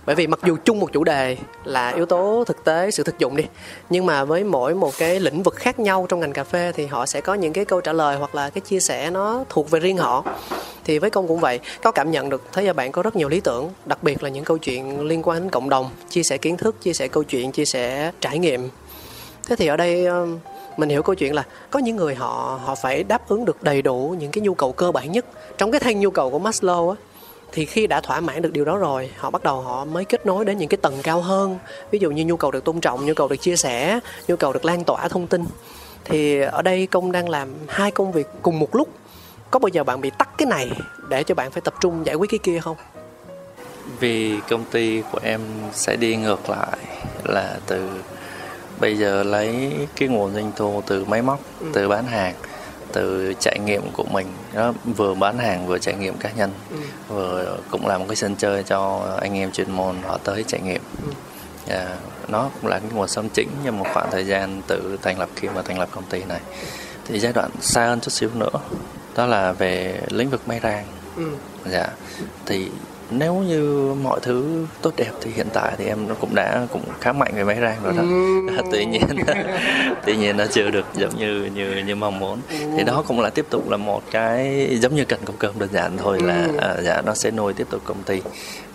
Speaker 2: bởi vì mặc dù chung một chủ đề là yếu tố thực tế, sự thực dụng đi, nhưng mà với mỗi một cái lĩnh vực khác nhau trong ngành cà phê thì họ sẽ có những cái câu trả lời hoặc là cái chia sẻ nó thuộc về riêng họ. Thì với công cũng vậy, có cảm nhận được, thấy là bạn có rất nhiều lý tưởng, đặc biệt là những câu chuyện liên quan đến cộng đồng, chia sẻ kiến thức, chia sẻ câu chuyện, chia sẻ trải nghiệm. Thế thì ở đây ờ, mình hiểu câu chuyện là có những người họ họ phải đáp ứng được đầy đủ những cái nhu cầu cơ bản nhất. Trong cái thang nhu cầu của Maslow á thì khi đã thỏa mãn được điều đó rồi họ bắt đầu họ mới kết nối đến những cái tầng cao hơn. Ví dụ như nhu cầu được tôn trọng nhu cầu được chia sẻ nhu cầu được lan tỏa thông tin. Thì ở đây công đang làm hai công việc cùng một lúc. Có bao giờ bạn bị tắt cái này để cho bạn phải tập trung giải quyết cái kia không?
Speaker 3: Vì công ty của em sẽ đi ngược lại là từ bây giờ lấy cái nguồn doanh thu từ máy móc từ bán hàng từ trải nghiệm của mình. Đó vừa bán hàng vừa trải nghiệm cá nhân. Vừa cũng là một cái sân chơi cho anh em chuyên môn họ tới trải nghiệm. Dạ, nó cũng là cái nguồn sống chính trong một khoảng thời gian tự thành lập khi mà thành lập công ty này. Thì giai đoạn xa hơn chút xíu nữa đó là về lĩnh vực máy rang.
Speaker 2: Ừ.
Speaker 3: dạ thì nếu như mọi thứ tốt đẹp thì hiện tại thì em nó cũng đã cũng khá mạnh về máy rang rồi đó. Tuy nhiên tuy nhiên nó chưa được giống như như như mong muốn. Thì đó cũng là tiếp tục là một cái giống như cần cơm cơm đơn giản thôi là à, dạ nó sẽ nuôi tiếp tục công ty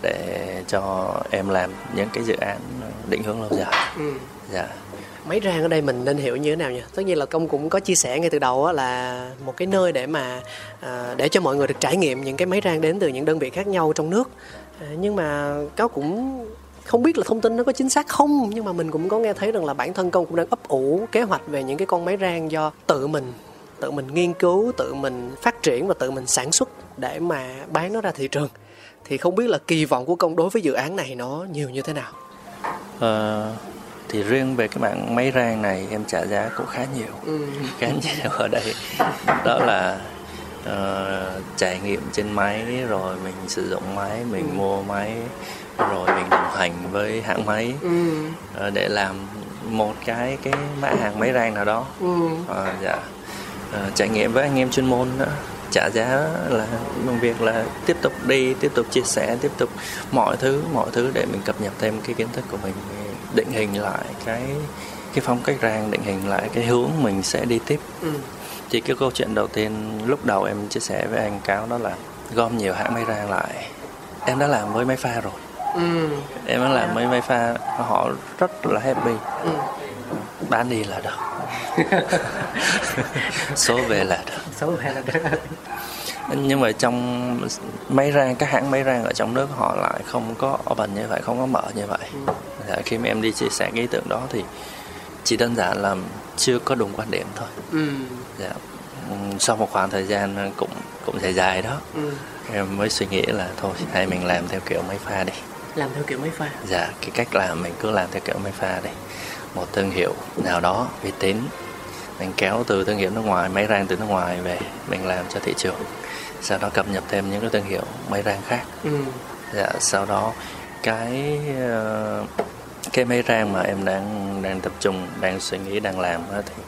Speaker 3: để cho em làm những cái dự án định hướng lâu dài. Dạ
Speaker 2: máy rang ở đây mình nên hiểu như thế nào nhỉ? Tất nhiên là công cũng có chia sẻ ngay từ đầu là một cái nơi để mà à, để cho mọi người được trải nghiệm những cái máy rang đến từ những đơn vị khác nhau trong nước. À, nhưng mà cáo cũng không biết là thông tin nó có chính xác không nhưng mà mình cũng có nghe thấy rằng là bản thân công cũng đang ấp ủ kế hoạch về những cái con máy rang do tự mình tự mình nghiên cứu tự mình phát triển và tự mình sản xuất để mà bán nó ra thị trường. Thì không biết là kỳ vọng của công đối với dự án này nó nhiều như thế nào?
Speaker 3: À, thì riêng về cái mạng máy rang này em trả giá cũng khá nhiều
Speaker 2: ừ.
Speaker 3: khá nhiều ở đây đó là ờ, trải nghiệm trên máy rồi mình sử dụng máy mình
Speaker 2: Ừ.
Speaker 3: mua máy rồi mình đồng hành với hãng máy
Speaker 2: Ừ.
Speaker 3: ờ, để làm một cái cái mã hàng máy rang nào đó
Speaker 2: Ừ.
Speaker 3: Ờ, dạ Ờ, trải nghiệm với anh em chuyên môn nữa trả giá là bằng việc là tiếp tục đi tiếp tục chia sẻ tiếp tục mọi thứ mọi thứ để mình cập nhật thêm cái kiến thức của mình định hình lại cái cái phong cách rang định hình lại cái hướng mình sẽ đi tiếp.
Speaker 2: Ừ.
Speaker 3: thì cái câu chuyện đầu tiên lúc đầu em chia sẻ với anh cáo đó là gom nhiều hãng máy rang lại. Em đã làm với máy pha rồi.
Speaker 2: Ừ.
Speaker 3: em đã làm với máy pha họ rất là happy.
Speaker 2: Ừ.
Speaker 3: bán đi là được. Số về là được.
Speaker 2: Xấu hay là
Speaker 3: nhưng mà trong máy rang các hãng máy rang ở trong nước họ lại không có open như vậy không có mở như vậy. Dạ, khi mà em đi chia sẻ cái ý tưởng đó thì chỉ đơn giản là chưa có đúng quan điểm thôi.
Speaker 2: Ừ.
Speaker 3: dạ. Ừm, sau một khoảng thời gian cũng cũng dài dài đó
Speaker 2: Ừ.
Speaker 3: em mới suy nghĩ là thôi hay mình làm theo kiểu máy pha đi.
Speaker 2: Làm theo kiểu máy pha.
Speaker 3: Dạ cái cách làm mình cứ làm theo kiểu máy pha đi. Một thương hiệu nào đó uy tín mình kéo từ thương hiệu nước ngoài máy rang từ nước ngoài về mình làm cho thị trường sau đó cập nhật thêm những cái thương hiệu máy rang khác
Speaker 2: ừ.
Speaker 3: dạ sau đó cái ờ, cái máy rang mà em đang đang tập trung đang suy nghĩ đang làm á thì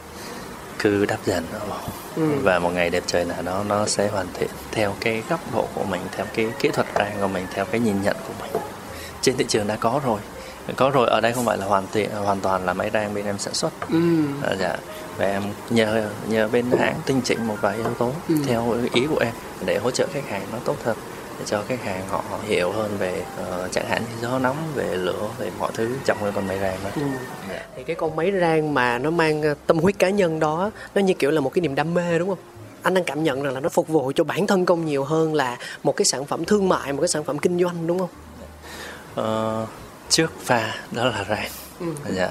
Speaker 3: cứ đắp dần nó vào
Speaker 2: Ừ.
Speaker 3: và một ngày đẹp trời nào đó nó sẽ hoàn thiện theo cái góc độ của mình theo cái kỹ thuật rang của mình theo cái nhìn nhận của mình trên thị trường đã có rồi có rồi ở đây không phải là hoàn thiện hoàn toàn là máy rang bên em sản xuất
Speaker 2: Ừ.
Speaker 3: Ờ, dạ và em nhờ nhờ bên hãng tinh chỉnh một vài yếu tố
Speaker 2: Ừ.
Speaker 3: theo ý của em để hỗ trợ khách hàng nó tốt hơn để cho khách hàng họ hiểu hơn về ờ, chẳng hạn như gió nóng về lửa về mọi thứ trong cái con máy rang đó
Speaker 2: Ừ.
Speaker 3: Dạ.
Speaker 2: thì cái con máy rang mà nó mang ờ, tâm huyết cá nhân đó nó như kiểu là một cái niềm đam mê đúng không anh đang cảm nhận rằng là nó phục vụ cho bản thân công nhiều hơn là một cái sản phẩm thương mại một cái sản phẩm kinh doanh đúng không
Speaker 3: Ờ, trước pha đó là rang
Speaker 2: Ừ.
Speaker 3: dạ.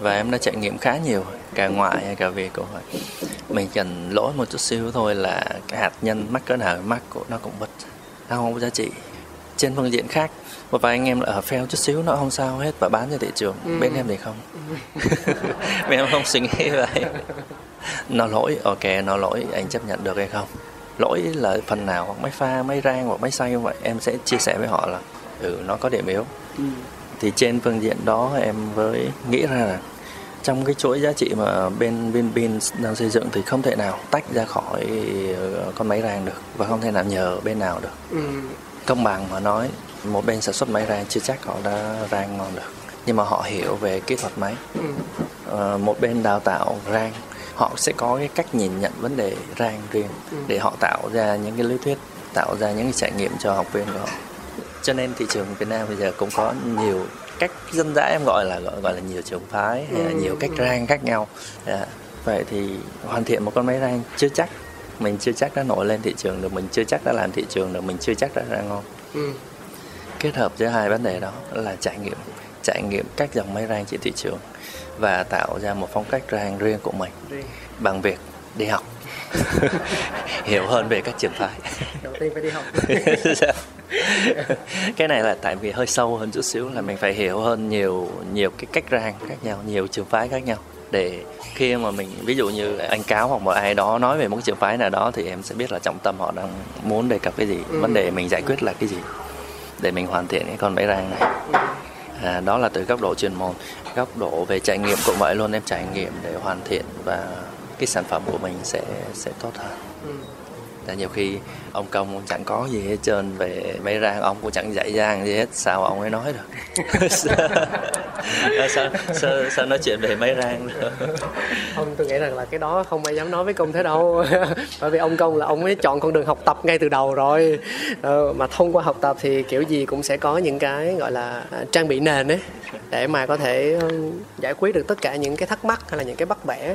Speaker 3: và em đã trải nghiệm khá nhiều cả ngoại hay cả việt cũng vậy mình cần lỗi một chút xíu thôi là cái hạt nhân mắc cỡ nào mắc của nó cũng bật nó không có giá trị. Trên phương diện khác một vài anh em là ở fail chút xíu nó không sao hết và bán cho thị trường.
Speaker 2: Ừ.
Speaker 3: bên em thì không. Bên em không suy nghĩ vậy nó lỗi ok nó lỗi anh chấp nhận được hay không? Lỗi là phần nào? Hoặc máy pha máy rang hoặc máy xay vậy em sẽ chia sẻ với họ là ừ nó có điểm yếu.
Speaker 2: Ừ.
Speaker 3: thì trên phương diện đó em với nghĩ ra là trong cái chuỗi giá trị mà bên Vinpin đang xây dựng thì không thể nào tách ra khỏi ờ, con máy rang được và không thể nào nhờ bên nào được
Speaker 2: Ừ.
Speaker 3: công bằng mà nói một bên sản xuất máy rang chưa chắc họ đã rang ngon được nhưng mà họ hiểu về kỹ thuật máy
Speaker 2: Ừ.
Speaker 3: Ờ, một bên đào tạo rang họ sẽ có cái cách nhìn nhận vấn đề rang riêng
Speaker 2: Ừ.
Speaker 3: để họ tạo ra những cái lý thuyết tạo ra những cái trải nghiệm cho học viên của họ cho nên thị trường Việt Nam bây giờ cũng có nhiều cách dân dã em gọi là gọi, gọi là nhiều trường phái hay là
Speaker 2: Ừ,
Speaker 3: nhiều cách rang khác nhau. Dạ. vậy thì hoàn thiện một con máy rang chưa chắc mình chưa chắc đã nổi lên thị trường được mình chưa chắc đã làm thị trường được mình chưa chắc đã ra ngon.
Speaker 2: Ừ.
Speaker 3: kết hợp giữa hai vấn đề đó là trải nghiệm trải nghiệm các dòng máy rang trên thị trường và tạo ra một phong cách rang riêng của mình bằng việc đi học. Hiểu hơn về các trường phái.
Speaker 2: Đầu tiên phải đi học
Speaker 3: cái này là tại vì hơi sâu hơn chút xíu là mình phải hiểu hơn nhiều nhiều cái cách rang khác nhau nhiều trường phái khác nhau. Để khi mà mình ví dụ như anh cáo hoặc một ai đó nói về một trường phái nào đó thì em sẽ biết là trọng tâm họ đang muốn đề cập cái gì.
Speaker 2: Ừ.
Speaker 3: vấn đề mình giải quyết là cái gì để mình hoàn thiện cái con máy rang này. À, đó là từ góc độ chuyên môn góc độ về trải nghiệm cũng vậy luôn. Em trải nghiệm để hoàn thiện và cái sản phẩm của mình sẽ sẽ tốt hơn.
Speaker 2: Ừ.
Speaker 3: Tại nhiều khi ông công cũng chẳng có gì hết trơn về máy rang ông cũng chẳng dạy rang gì hết sao ông ấy nói được? Sao, sao sao nói chuyện về máy rang
Speaker 2: không tôi nghĩ rằng là cái đó không ai dám nói với công thế đâu. Bởi vì ông công là ông ấy chọn con đường học tập ngay từ đầu rồi. Ờ, mà thông qua học tập thì kiểu gì cũng sẽ có những cái gọi là à, trang bị nền ấy để mà có thể giải quyết được tất cả những cái thắc mắc hay là những cái bắt bẻ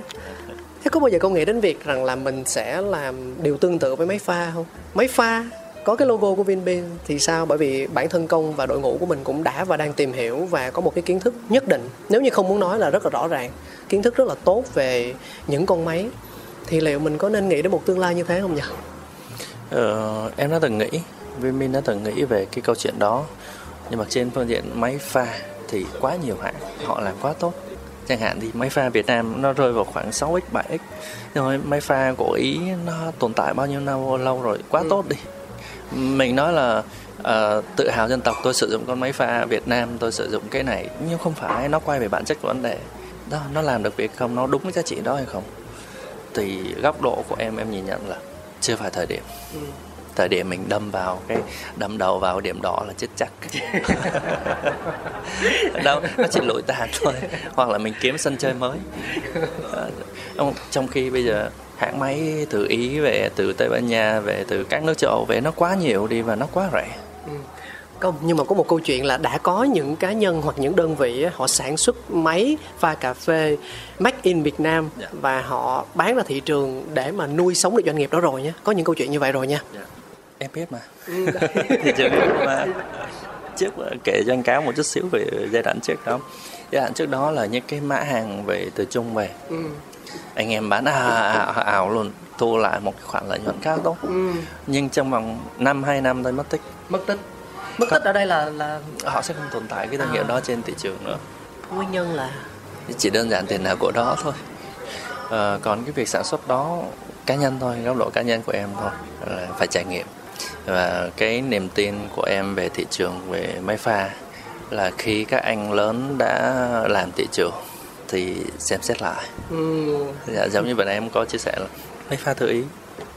Speaker 2: thế có bao giờ công nghĩ đến việc rằng là mình sẽ làm điều tương tự với máy pha không? Máy pha có cái logo của Vinpearl thì sao? Bởi vì bản thân công và đội ngũ của mình cũng đã và đang tìm hiểu và có một cái kiến thức nhất định. Nếu như không muốn nói là rất là rõ ràng kiến thức rất là tốt về những con máy thì liệu mình có nên nghĩ đến một tương lai như thế không nhỉ?
Speaker 3: Ờ, em đã từng nghĩ Vinpearl đã từng nghĩ về cái câu chuyện đó. Nhưng mà trên phương diện máy pha thì quá nhiều hãng họ làm quá tốt chẳng hạn thì máy pha Việt Nam nó rơi vào khoảng 6x 7x rồi máy pha của Ý nó tồn tại bao nhiêu lâu lâu rồi? Quá ừ. tốt đi. Mình nói là uh, tự hào dân tộc tôi sử dụng con máy pha Việt Nam tôi sử dụng cái này. Nhưng không phải nó quay về bản chất của vấn đề. Đó nó làm được việc không? Nó đúng cái giá trị đó hay không? Thì góc độ của em em nhìn nhận là chưa phải thời điểm. Ừ. thời điểm mình đâm vào cái đâm đầu vào điểm đỏ là chết chắc đâu nó chỉ lỗi tàn thôi hoặc là mình kiếm sân chơi mới uh, trong khi bây giờ hãng máy từ ý về từ tây ban nha về từ các nước châu âu về nó quá nhiều đi và nó quá rẻ ừ.
Speaker 2: Không, nhưng mà có một câu chuyện là đã có những cá nhân hoặc những đơn vị họ sản xuất máy pha cà phê make in Việt Nam yeah. Dạ. và họ bán ra thị trường để mà nuôi sống được doanh nghiệp đó rồi nhé. Có những câu chuyện như vậy rồi nha. Yeah.
Speaker 3: Em biết mà. Ừ, thị trường mà trước kể cho anh cáo một chút xíu về giai đoạn trước đó. Giai đoạn trước đó là những cái mã hàng về từ Trung về. Ừ anh em bán ảo, ảo luôn thu lại một cái khoản lợi nhuận khá tốt ừ. nhưng trong vòng năm hai năm tôi mất tích
Speaker 2: mất tích mất tích ở đây là là
Speaker 3: họ sẽ không tồn tại cái thương à. hiệu đó trên thị trường nữa
Speaker 2: nguyên nhân là
Speaker 3: chỉ đơn giản tiền nào của đó thôi à, còn cái việc sản xuất đó cá nhân thôi góc độ cá nhân của em thôi là phải trải nghiệm và cái niềm tin của em về thị trường về máy pha là khi các anh lớn đã làm thị trường thì xem xét lại. Ừ. dạ, giống như bạn em có chia sẻ là máy pha tự ý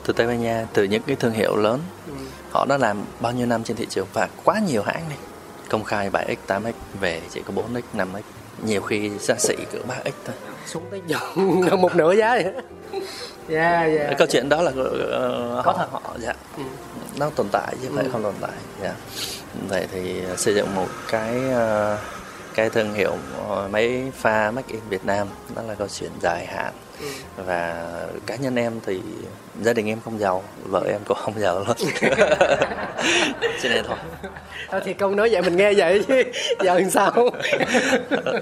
Speaker 3: từ Tây Ban Nha từ những cái thương hiệu lớn ừ. họ đã làm bao nhiêu năm trên thị trường và quá nhiều hãng này công khai 7x 8x về chỉ có 4x 5x nhiều khi xa xỉ cỡ 3x thôi.
Speaker 2: Xuống tới gần một nửa giá vậy
Speaker 3: yeah, yeah. câu chuyện đó là uh, có thật họ dạ ừ. nó tồn tại chứ không phải ừ. không tồn tại dạ vậy thì xây dựng một cái uh, cái thương hiệu ờ, máy pha Make in Việt Nam đó là câu chuyện dài hạn ừ. và cá nhân em thì gia đình em không giàu vợ em cũng không giàu luôn cho nên thôi
Speaker 2: thôi thì công nói vậy mình nghe vậy chứ giờ làm sao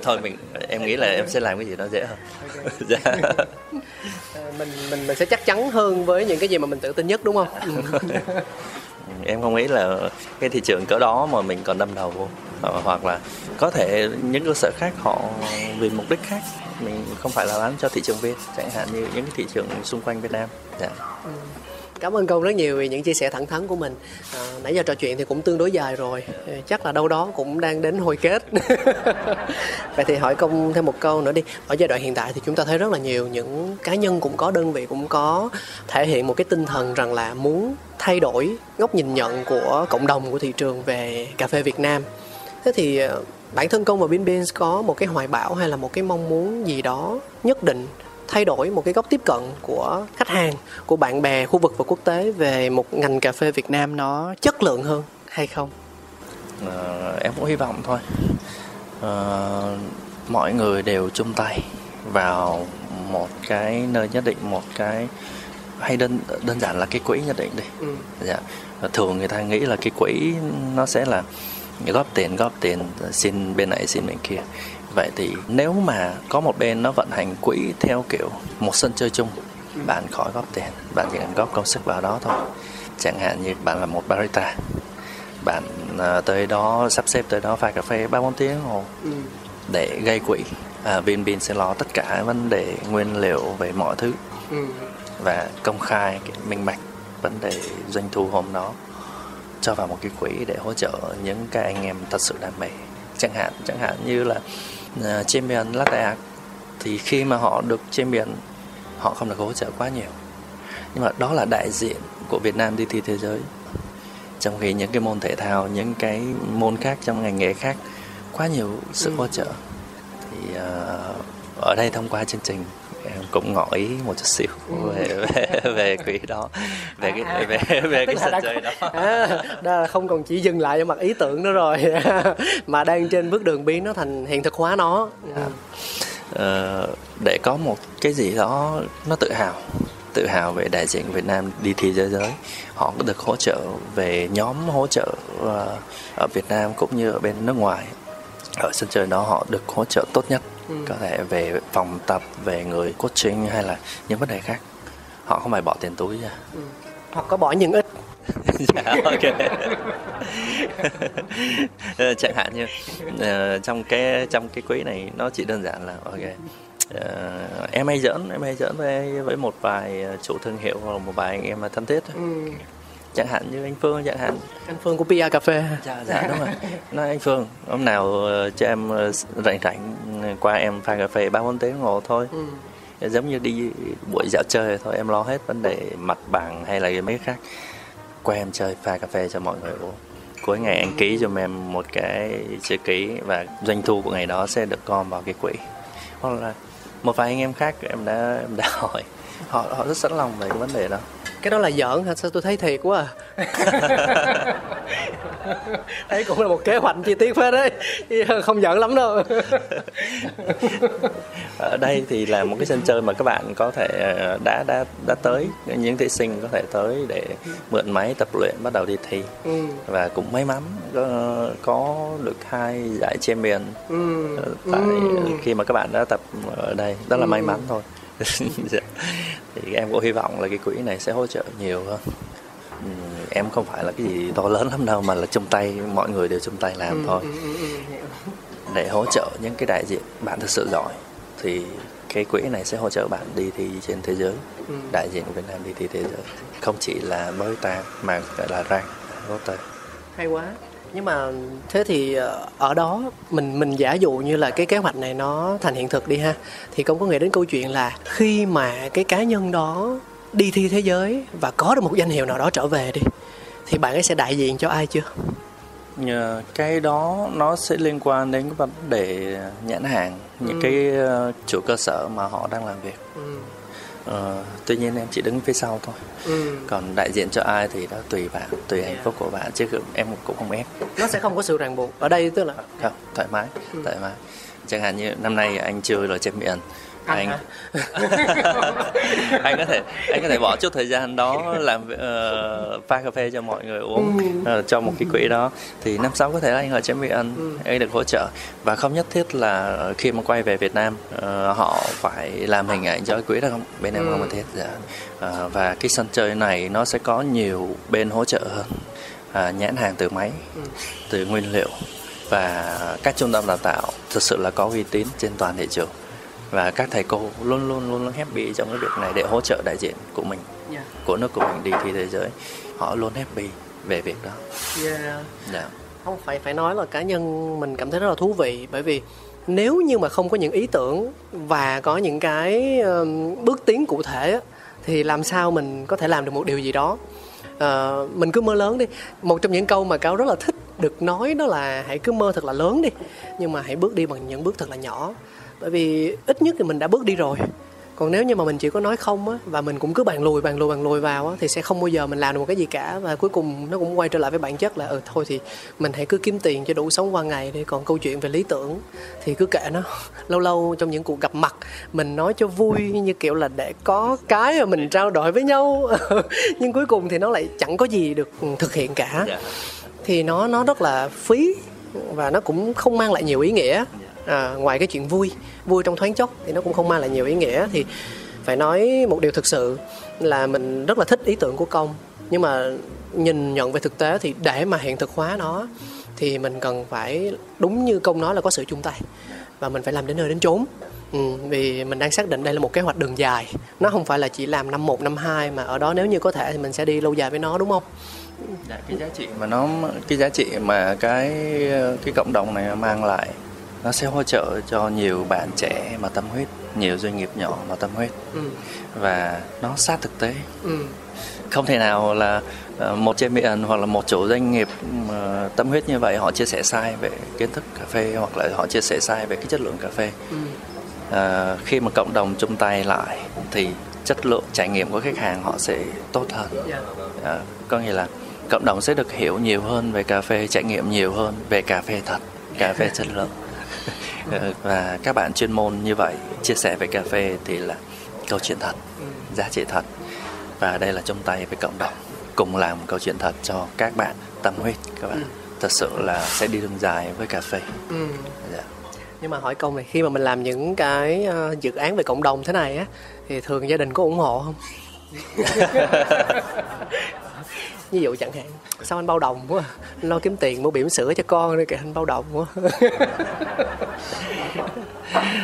Speaker 3: thôi mình em nghĩ là em sẽ làm cái gì đó dễ hơn okay. dạ.
Speaker 2: Mình mình mình sẽ chắc chắn hơn với những cái gì mà mình tự tin nhất đúng không
Speaker 3: em không nghĩ là cái thị trường cỡ đó mà mình còn đâm đầu vô ờ, hoặc là có thể những cơ sở khác họ vì mục đích khác mình không phải là bán cho thị trường Việt chẳng hạn như những cái thị trường xung quanh Việt Nam dạ.
Speaker 2: Ừ. Cảm ơn công rất nhiều vì những chia sẻ thẳng thắn của mình. À, nãy giờ trò chuyện thì cũng tương đối dài rồi, chắc là đâu đó cũng đang đến hồi kết. Vậy thì hỏi công thêm một câu nữa đi. Ở giai đoạn hiện tại thì chúng ta thấy rất là nhiều những cá nhân cũng có đơn vị cũng có thể hiện một cái tinh thần rằng là muốn thay đổi góc nhìn nhận của cộng đồng của thị trường về cà phê Việt Nam. Thế thì ờ, bản thân công và Bin Beans có một cái hoài bão hay là một cái mong muốn gì đó nhất định thay đổi một cái góc tiếp cận của khách hàng của bạn bè khu vực và quốc tế về một ngành cà phê Việt Nam nó chất lượng hơn hay không?
Speaker 3: À, em cũng hy vọng thôi. À, mọi người đều chung tay vào một cái nơi nhất định, một cái hay đơn đơn giản là cái quỹ nhất định đi. Ừ. Dạ. Thường người ta nghĩ là cái quỹ nó sẽ là góp tiền góp tiền xin bên này xin bên kia vậy thì nếu mà có một bên nó vận hành quỹ theo kiểu một sân chơi chung bạn khỏi góp tiền bạn chỉ cần góp công sức vào đó thôi chẳng hạn như bạn là một barista bạn uh, tới đó sắp xếp tới đó pha cà phê ba bốn tiếng hồ ừ. để gây quỹ à, Vinbean sẽ lo tất cả vấn đề nguyên liệu về mọi thứ ừ. và công khai cái minh bạch vấn đề doanh thu hôm đó cho vào một cái quỹ để hỗ trợ những cái anh em thật sự đam mê chẳng hạn chẳng hạn như là uh, champion lắc đại thì khi mà họ được champion họ không được hỗ trợ quá nhiều. Nhưng mà đó là đại diện của Việt Nam đi thi thế giới. Trong khi những cái môn thể thao những cái môn khác trong ngành nghề khác quá nhiều sự ừ. hỗ trợ. Thì uh, ở đây thông qua chương trình em cũng ngỏ ý một chút xíu về về, về quỹ đó. Về cái
Speaker 2: À,
Speaker 3: về về cái sân chơi đó.
Speaker 2: À, đó là không còn chỉ dừng lại ở mặt ý tưởng nữa rồi. Mà đang trên bước đường biến nó thành hiện thực hóa nó. Ừ.
Speaker 3: Ờ, để có một cái gì đó nó tự hào tự hào về đại diện Việt Nam đi thi thế giới. Họ có được hỗ trợ về nhóm hỗ trợ ờ, ở Việt Nam cũng như ở bên nước ngoài. Ở sân chơi đó họ được hỗ trợ tốt nhất
Speaker 2: Ừ.
Speaker 3: có thể về phòng tập về người coaching hay là những vấn đề khác. Họ không phải bỏ tiền túi ra
Speaker 2: hoặc có bỏ những ít.
Speaker 3: Dạ ok. Ờ, chẳng hạn như ờ, trong cái trong cái quỹ này nó chỉ đơn giản là ok ờ, em hay dẫn em hay dẫn với với một vài chủ thương hiệu hoặc một vài anh em thân thiết
Speaker 2: ừ.
Speaker 3: Chẳng hạn như anh Phương chẳng hạn.
Speaker 2: Anh Phương của PR Cà phê.
Speaker 3: Dạ dạ đúng rồi. Nói anh Phương hôm nào ờ, cho em ờ, rảnh rảnh ờ, qua em pha cà phê ba bốn tiếng ngồi thôi.
Speaker 2: Ừ.
Speaker 3: giống như đi buổi dạo chơi thôi em lo hết vấn đề mặt bằng hay là mấy cái khác. Qua em chơi pha cà phê cho mọi người uống. Cuối ngày anh ký cho em một cái chữ ký và doanh thu của ngày đó sẽ được gom vào cái quỹ. Hoặc là một vài anh em khác em đã em đã hỏi. Họ họ rất sẵn lòng về cái vấn đề đó
Speaker 2: cái đó là giỡn hả? Sao tôi thấy thiệt quá à? Đấy cũng là một kế hoạch chi tiết phết đấy. Không giỡn lắm đâu.
Speaker 3: Ở đây thì là một cái sân chơi mà các bạn có thể ờ, đã đã đã tới. Những thí sinh có thể tới để mượn máy tập luyện bắt đầu đi thi.
Speaker 2: Ừ.
Speaker 3: và cũng may mắn có, có được hai giải champion.
Speaker 2: Ừ.
Speaker 3: tại khi mà các bạn đã tập ở đây đó là may mắn thôi Dạ. thì em cũng hy vọng là cái quỹ này sẽ hỗ trợ nhiều hơn. Ừm, em không phải là cái gì to lớn lắm đâu mà là chung tay mọi người đều chung tay làm thôi.
Speaker 2: Ừ, ừ, ừ,
Speaker 3: để hỗ trợ những cái đại diện bạn thực sự giỏi thì cái quỹ này sẽ hỗ trợ bạn đi thi trên thế giới.
Speaker 2: Ừ.
Speaker 3: đại diện của Việt Nam đi thi thế giới. Không chỉ là mới ta mà gọi là rank quốc tế
Speaker 2: hay quá nhưng mà thế thì ờ, ở đó mình mình giả dụ như là cái kế hoạch này nó thành hiện thực đi ha thì công có nghĩ đến câu chuyện là khi mà cái cá nhân đó đi thi thế giới và có được một danh hiệu nào đó trở về đi thì bạn ấy sẽ đại diện cho ai chưa
Speaker 3: Nhờ cái đó nó sẽ liên quan đến cái vấn đề nhãn hàng những
Speaker 2: Ừ.
Speaker 3: cái ờ, chủ cơ sở mà họ đang làm việc
Speaker 2: ừ.
Speaker 3: Ờ, tuy nhiên em chỉ đứng phía sau thôi
Speaker 2: Ừ.
Speaker 3: còn đại diện cho ai thì đó tùy bạn tùy hạnh phúc của bạn chứ em cũng không ép
Speaker 2: nó sẽ không có sự ràng buộc ở đây tức là
Speaker 3: không thoải mái
Speaker 2: Ừ.
Speaker 3: thoải mái chẳng hạn như năm nay anh chưa là champion
Speaker 2: Anh
Speaker 3: anh anh có thể anh có thể bỏ chút thời gian đó làm uh, pha cà phê cho mọi người uống
Speaker 2: Ừ.
Speaker 3: ờ, cho một cái quỹ đó thì năm sau có thể là anh là champion
Speaker 2: Ừ.
Speaker 3: anh được hỗ trợ và không nhất thiết là khi mà quay về Việt Nam ờ, họ phải làm hình ảnh cho quỹ đó không bên em
Speaker 2: Ừ.
Speaker 3: không cần thiết dạ. Ờ, và cái sân chơi này nó sẽ có nhiều bên hỗ trợ hơn à, nhãn hàng từ máy
Speaker 2: Ừ.
Speaker 3: từ nguyên liệu và các trung tâm đào tạo thực sự là có uy tín trên toàn thị trường và các thầy cô luôn luôn luôn luôn happy trong cái việc này để hỗ trợ đại diện của mình
Speaker 2: yeah.
Speaker 3: của nước của mình đi thi thế giới. Họ luôn happy về việc đó.
Speaker 2: Yeah.
Speaker 3: dạ.
Speaker 2: Không phải phải nói là cá nhân mình cảm thấy rất là thú vị bởi vì nếu như mà không có những ý tưởng và có những cái bước tiến cụ thể á, thì làm sao mình có thể làm được một điều gì đó? Ờ, mình cứ mơ lớn đi. Một trong những câu mà cáo rất là thích được nói đó là hãy cứ mơ thật là lớn đi nhưng mà hãy bước đi bằng những bước thật là nhỏ bởi vì ít nhất thì mình đã bước đi rồi. Còn nếu như mà mình chỉ có nói không á và mình cũng cứ bàn lùi bàn lùi bàn lùi vào á thì sẽ không bao giờ mình làm được một cái gì cả. Và cuối cùng nó cũng quay trở lại với bản chất là ừ thôi thì mình hãy cứ kiếm tiền cho đủ sống qua ngày đi. Còn câu chuyện về lý tưởng thì cứ kệ nó. Lâu lâu trong những cuộc gặp mặt mình nói cho vui như kiểu là để có cái mà mình trao đổi với nhau. Nhưng cuối cùng thì nó lại chẳng có gì được thực hiện cả.
Speaker 3: Dạ.
Speaker 2: Thì nó nó rất là phí và nó cũng không mang lại nhiều ý nghĩa. À, ngoài cái chuyện vui vui trong thoáng chốc thì nó cũng không mang lại nhiều ý nghĩa. Thì phải nói một điều thực sự là mình rất là thích ý tưởng của công. Nhưng mà nhìn nhận về thực tế thì để mà hiện thực hóa nó thì mình cần phải đúng như công nói là có sự chung tay. Và mình phải làm đến nơi đến chốn. Ừ, vì mình đang xác định đây là một kế hoạch đường dài. Nó không phải là chỉ làm năm một năm hai mà ở đó nếu như có thể thì mình sẽ đi lâu dài với nó đúng không?
Speaker 3: Dạ, cái giá trị mà nó cái giá trị mà cái cái cộng đồng này mang lại nó sẽ hỗ trợ cho nhiều bạn trẻ mà tâm huyết nhiều doanh nghiệp nhỏ mà tâm huyết.
Speaker 2: Ừ,
Speaker 3: và nó sát thực tế.
Speaker 2: Ừ,
Speaker 3: không thể nào là ờ, một champion hoặc là một chủ doanh nghiệp mà tâm huyết như vậy họ chia sẻ sai về kiến thức cà phê hoặc là họ chia sẻ sai về cái chất lượng cà phê.
Speaker 2: Ừ.
Speaker 3: à, khi mà cộng đồng chung tay lại thì chất lượng trải nghiệm của khách hàng họ sẽ tốt hơn. À, có nghĩa là cộng đồng sẽ được hiểu nhiều hơn về cà phê trải nghiệm nhiều hơn về cà phê thật cà phê chất lượng. Ờ, và các bạn chuyên môn như vậy chia sẻ về cà phê thì là câu chuyện thật giá trị thật. Và đây là chung tay với cộng đồng cùng làm câu chuyện thật cho các bạn tâm huyết các bạn thật sự là sẽ đi đường dài với cà phê.
Speaker 2: Ừ.
Speaker 3: dạ.
Speaker 2: nhưng mà hỏi công này khi mà mình làm những cái ờ, dự án về cộng đồng thế này á thì thường gia đình có ủng hộ không ví dụ chẳng hạn sao anh bao đồng quá à? lo kiếm tiền mua bỉm sữa cho con đi kìa anh bao đồng quá.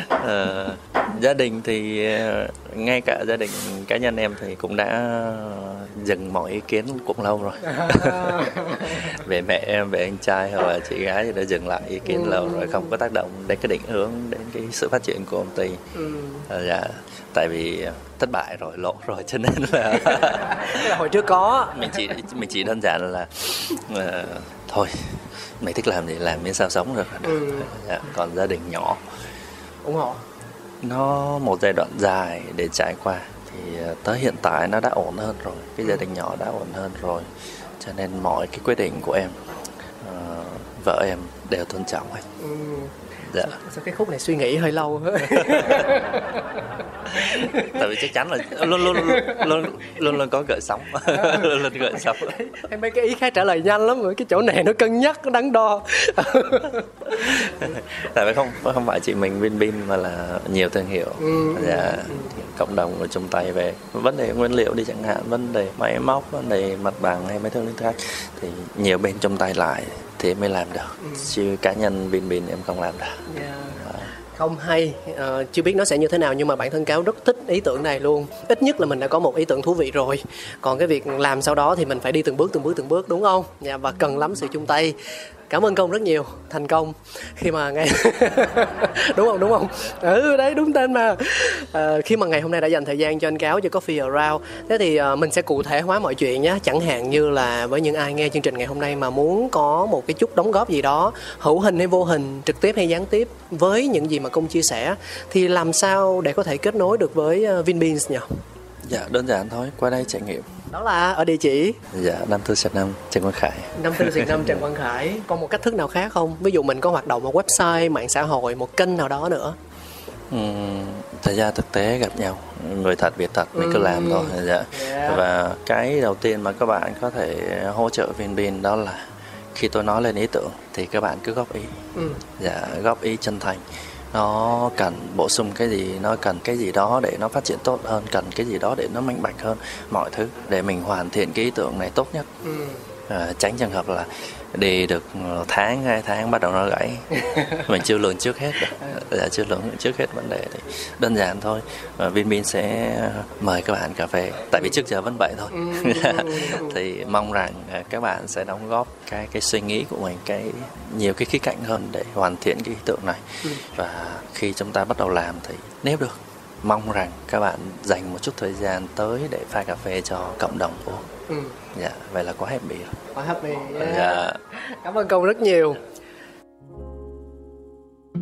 Speaker 3: Ờ, gia đình thì ờ, ngay cả gia đình cá nhân em thì cũng đã dừng mọi ý kiến cũng lâu rồi. Về mẹ em về anh trai hoặc là chị gái thì đã dừng lại ý kiến lâu rồi không có tác động đến cái định hướng đến cái sự phát triển của công ty.
Speaker 2: Ừ.
Speaker 3: Ờ, dạ tại vì thất bại rồi lỗ rồi cho nên là
Speaker 2: là hồi trước có.
Speaker 3: Mình chỉ mình chỉ đơn giản là ờ, thôi mày thích làm gì làm miễn sao sống được.
Speaker 2: Ừ.
Speaker 3: dạ. còn gia đình nhỏ.
Speaker 2: Ủng hộ.
Speaker 3: Nó một giai đoạn dài để trải qua thì ờ, tới hiện tại nó đã ổn hơn rồi. Cái gia đình nhỏ đã ổn hơn rồi. Cho nên mọi cái quyết định của em ờ, vợ em đều tôn trọng hết
Speaker 2: ừ.
Speaker 3: dạ.
Speaker 2: Sao cái khúc này suy nghĩ hơi lâu
Speaker 3: tại vì chắc chắn là luôn luôn luôn luôn luôn, luôn có gợi sóng. Luôn luôn gợi sóng.
Speaker 2: Em mấy cái ý khác trả lời nhanh lắm rồi cái chỗ này nó cân nhắc nó đắn đo.
Speaker 3: Tại vì không không phải chỉ mình Vinbean mà là nhiều thương hiệu.
Speaker 2: Ừ.
Speaker 3: dạ, cộng đồng của chung tay về. Vấn đề nguyên liệu đi chẳng hạn vấn đề máy móc vấn đề mặt bằng hay mấy thứ khác thì nhiều bên chung tay lại thì mới làm được.
Speaker 2: Ừ.
Speaker 3: chứ cá nhân Vinbean em không làm được.
Speaker 2: Không hay. Ờ, chưa biết nó sẽ như thế nào nhưng mà bản thân cáo rất thích ý tưởng này luôn. Ít nhất là mình đã có một ý tưởng thú vị rồi. Còn cái việc làm sau đó thì mình phải đi từng bước từng bước từng bước đúng không? Dạ, và cần lắm sự chung tay cảm ơn công rất nhiều. Thành công. Khi mà ngày đúng không? Đúng không? Ừ đấy đúng tên mà. À, khi mà ngày hôm nay đã dành thời gian cho anh cáo cho coffee around thế thì à, mình sẽ cụ thể hóa mọi chuyện nhé. Chẳng hạn như là với những ai nghe chương trình ngày hôm nay mà muốn có một cái chút đóng góp gì đó hữu hình hay vô hình trực tiếp hay gián tiếp với những gì mà công chia sẻ thì làm sao để có thể kết nối được với ờ, Vinbeans nhỉ?
Speaker 3: Dạ đơn giản thôi. Qua đây trải nghiệm
Speaker 2: đó là ở địa chỉ
Speaker 3: dạ năm tư năm Trần Quang Khải
Speaker 2: năm tư Việt Nam Trần Quang Khải còn một cách thức nào khác không ví dụ mình có hoạt động một website mạng xã hội một kênh nào đó nữa
Speaker 3: Ừm, thời gian thực tế gặp nhau người thật việc thật mình cứ
Speaker 2: Ừm.
Speaker 3: làm thôi dạ.
Speaker 2: Yeah.
Speaker 3: và cái đầu tiên mà các bạn có thể hỗ trợ Vinbean đó là khi tôi nói lên ý tưởng thì các bạn cứ góp ý
Speaker 2: ừ.
Speaker 3: dạ góp ý chân thành nó cần bổ sung cái gì nó cần cái gì đó để nó phát triển tốt hơn cần cái gì đó để nó minh bạch hơn mọi thứ để mình hoàn thiện cái ý tưởng này tốt nhất
Speaker 2: Ừ.
Speaker 3: à, tránh trường hợp là đi được tháng hai tháng bắt đầu nó gãy. Mình chưa lường trước hết được dạ, chưa lường trước hết vấn đề thì đơn giản thôi. Và Vinbean sẽ mời các bạn cà phê tại vì trước giờ vẫn vậy thôi. Thì mong rằng à, các bạn sẽ đóng góp cái cái suy nghĩ của mình cái nhiều cái khía cạnh hơn để hoàn thiện cái ý tưởng này. Và khi chúng ta bắt đầu làm thì nếu được mong rằng các bạn dành một chút thời gian tới để pha cà phê cho cộng đồng uống
Speaker 2: Ừ.
Speaker 3: dạ vậy là quá happy rồi
Speaker 2: Quá happy yeah.
Speaker 3: dạ
Speaker 2: cảm ơn công rất nhiều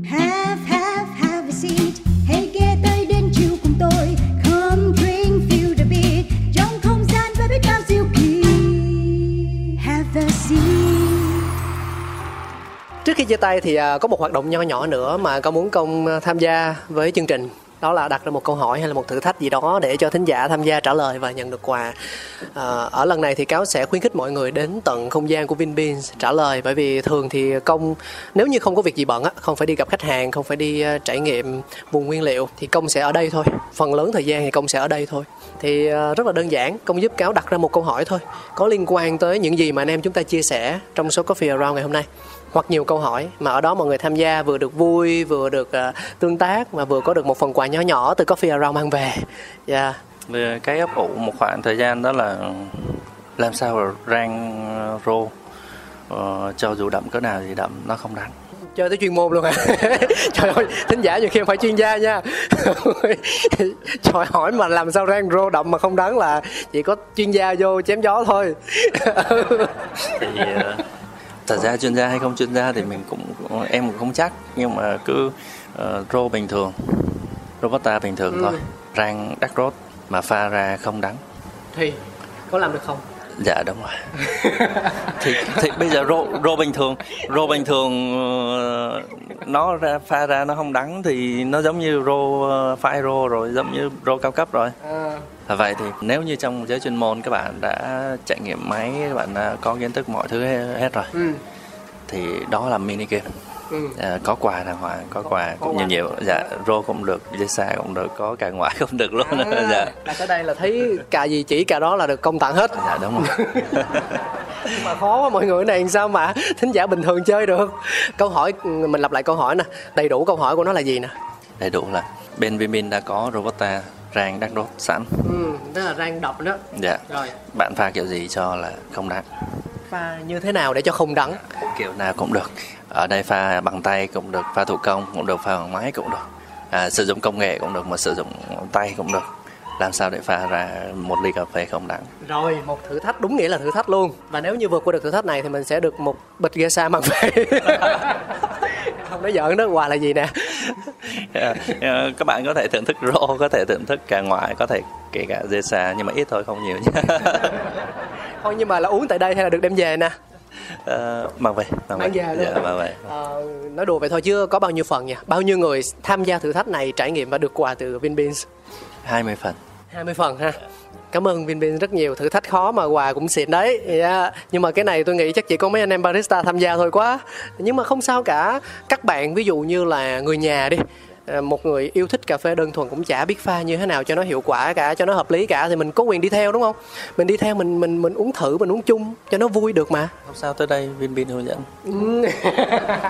Speaker 1: Have, have, have a seat. Hãy ghé tới đến chiều cùng tôi. Come drink, feel the beat. Trong không gian với biết bao diệu kỳ. Have a seat.
Speaker 2: Trước khi chia tay thì à, có một hoạt động nho nhỏ nữa mà con muốn công à, tham gia với chương trình. Đó là đặt ra một câu hỏi hay là một thử thách gì đó để cho thính giả tham gia trả lời và nhận được quà. À, ở lần này thì cáo sẽ khuyến khích mọi người đến tận không gian của Vinbeans trả lời bởi vì thường thì công nếu như không có việc gì bận á, không phải đi gặp khách hàng, không phải đi ờ, trải nghiệm vùng nguyên liệu thì công sẽ ở đây thôi. Phần lớn thời gian thì công sẽ ở đây thôi. Thì à, rất là đơn giản, công giúp cáo đặt ra một câu hỏi thôi, có liên quan tới những gì mà anh em chúng ta chia sẻ trong số Coffee Around ngày hôm nay hoặc nhiều câu hỏi mà ở đó mọi người tham gia vừa được vui vừa được à, tương tác mà vừa có được một phần quà nhỏ nhỏ từ Coffee Around mang về. Yeah.
Speaker 3: Về cái ấp ủ một khoảng thời gian đó là làm sao rang ờ, rô ờ, cho dù đậm cỡ nào thì đậm nó không đắng
Speaker 2: Chơi tới chuyên môn luôn à. Trời ơi, thính giả nhiều khi phải chuyên gia nha. Trời hỏi mà làm sao rang rô đậm mà không đắng là chỉ có chuyên gia vô chém gió thôi.
Speaker 3: thì ờ, thật ra chuyên gia hay không chuyên gia thì mình cũng em cũng không chắc nhưng mà cứ ờ, rô bình thường Robusta bình thường
Speaker 2: Ừ.
Speaker 3: thôi. Rang đắt rốt mà pha ra không đắng.
Speaker 2: Thì có làm được không?
Speaker 3: Dạ đúng rồi. Thì, thì bây giờ rô rô bình thường rô bình thường ờ, nó ra pha ra nó không đắng thì nó giống như rô ờ, pha rô rồi giống như rô cao cấp rồi.
Speaker 2: À,
Speaker 3: vậy thì nếu như trong giới chuyên môn các bạn đã trải nghiệm máy các bạn đã có kiến thức mọi thứ hết rồi
Speaker 2: ừ,
Speaker 3: thì đó là mini game.
Speaker 2: Ừ.
Speaker 3: à, có quà đàng hoàng có quà
Speaker 2: có
Speaker 3: cũng
Speaker 2: quà.
Speaker 3: nhiều nhiều. Dạ rô cũng được dây xa cũng được có cả ngoại cũng được luôn.
Speaker 2: À,
Speaker 3: dạ.
Speaker 2: là tới đây là thấy cà gì chỉ cà đó là được công tặng hết.
Speaker 3: Dạ đúng rồi.
Speaker 2: Mà khó quá mọi người này làm sao mà thính giả bình thường chơi được? Câu hỏi mình lặp lại câu hỏi nè. Đầy đủ câu hỏi của nó là gì nè?
Speaker 3: Đầy đủ là bên Vinmin đã có Robusta rang đắt đốt sẵn.
Speaker 2: Ừ tức là rang độc đó.
Speaker 3: Dạ.
Speaker 2: Rồi.
Speaker 3: Bạn pha kiểu gì cho là không đắng?
Speaker 2: Pha như thế nào để cho không đắng?
Speaker 3: Kiểu nào cũng được. Ở đây pha bằng tay cũng được pha thủ công cũng được pha bằng máy cũng được. À, sử dụng công nghệ cũng được mà sử dụng tay cũng được. Làm sao để pha ra một ly cà phê không đắng?
Speaker 2: Rồi một thử thách đúng nghĩa là thử thách luôn. Và nếu như vượt qua được thử thách này thì mình sẽ được một bịch ghe mang về không nói giỡn đó quà là gì nè?
Speaker 3: À, à, các bạn có thể thưởng thức rô có thể thưởng thức cả ngoại có thể kể cả dê xa nhưng mà ít thôi không nhiều nhé
Speaker 2: thôi nhưng mà là uống tại đây hay là được đem về nè?
Speaker 3: À, mang về mang,
Speaker 2: Mang về. luôn.
Speaker 3: dạ, mang về.
Speaker 2: Ờ, nói đùa vậy thôi chứ có bao nhiêu phần nha bao nhiêu người tham gia thử thách này trải nghiệm và được quà từ Vinbeans
Speaker 3: 20 phần.
Speaker 2: 20 phần ha Cảm ơn Vinbeans rất nhiều, Thử thách khó mà quà cũng xịn đấy. Yeah. Nhưng mà cái này tôi nghĩ chắc chỉ có mấy anh em barista tham gia thôi quá. Nhưng mà không sao cả. Các bạn, ví dụ như là người nhà đi một người yêu thích cà phê đơn thuần cũng chả biết pha như thế nào cho nó hiệu quả cả cho nó hợp lý cả thì mình có quyền đi theo đúng không? Mình đi theo mình mình mình uống thử mình uống chung cho nó vui được mà.
Speaker 3: Không sao tới đây Vinpin hướng dẫn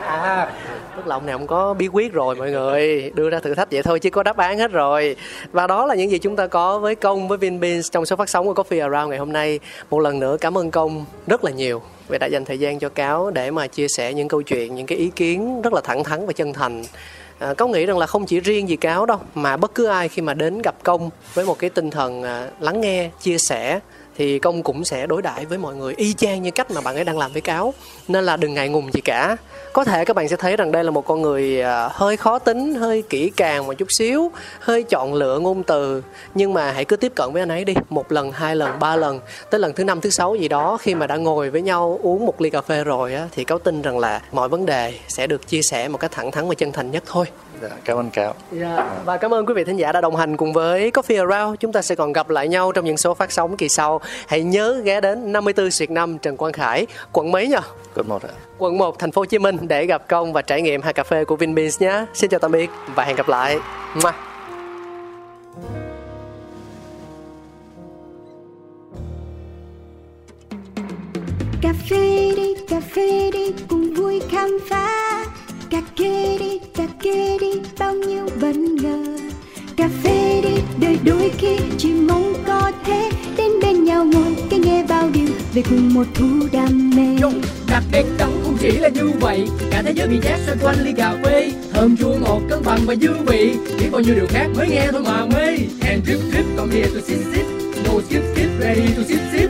Speaker 2: à, tức là ông này ông có bí quyết rồi mọi người. Đưa ra thử thách vậy thôi chứ có đáp án hết rồi. Và đó là những gì chúng ta có với công với Vinbeans trong số phát sóng của Coffee Around ngày hôm nay. Một lần nữa cảm ơn công rất là nhiều vì đã dành thời gian cho cáo để mà chia sẻ những câu chuyện những cái ý kiến rất là thẳng thắn và chân thành Ờ, à, Cáo nghĩ rằng là không chỉ riêng gì Cáo đâu mà bất cứ ai khi mà đến gặp Công với một cái tinh thần à, lắng nghe, chia sẻ thì công cũng sẽ đối đãi với mọi người y chang như cách mà bạn ấy đang làm với cáo. Nên là đừng ngại ngùng gì cả. Có thể các bạn sẽ thấy rằng đây là một con người à, hơi khó tính, hơi kỹ càng một chút xíu, hơi chọn lựa ngôn từ. Nhưng mà hãy cứ tiếp cận với anh ấy đi, một lần, hai lần, ba lần. Tới lần thứ năm, thứ sáu gì đó, khi mà đã ngồi với nhau, uống một ly cà phê rồi á, thì cáo tin rằng là mọi vấn đề sẽ được chia sẻ một cách thẳng thắn và chân thành nhất thôi
Speaker 3: dạ, cảm ơn cáo
Speaker 2: Dạ, Và cảm ơn quý vị thính giả đã đồng hành cùng với Coffee Around. Chúng ta sẽ còn gặp lại nhau trong những số phát sóng kỳ sau. Hãy nhớ ghé đến 54 Xuyệt 5 Trần Quang Khải, quận mấy nhỉ?
Speaker 3: quận một ạ
Speaker 2: Quận 1, thành phố Hồ Chí Minh để gặp công và trải nghiệm hai cà phê của Vinbeans nhé. Xin chào tạm biệt và hẹn gặp lại. Mua.
Speaker 1: cà phê đi cà phê đi cùng vui khám phá cà kê đi cà kê đi bao nhiêu bất ngờ. Cà phê đi đời đôi khi chỉ mong có thế đến bên nhau ngồi cái nghe bao điều về cùng một thú đam mê.
Speaker 5: Yo, đặc biệt đắng không chỉ là như vậy cả thế giới bị chát xoay quanh ly cà phê. Thơm chua ngọt cân bằng và dư vị chỉ bao nhiêu điều khác mới nghe thôi mà mê. And drip drip come here to sip sip. No skip skip ready to sip sip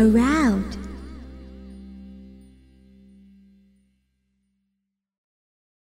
Speaker 1: around.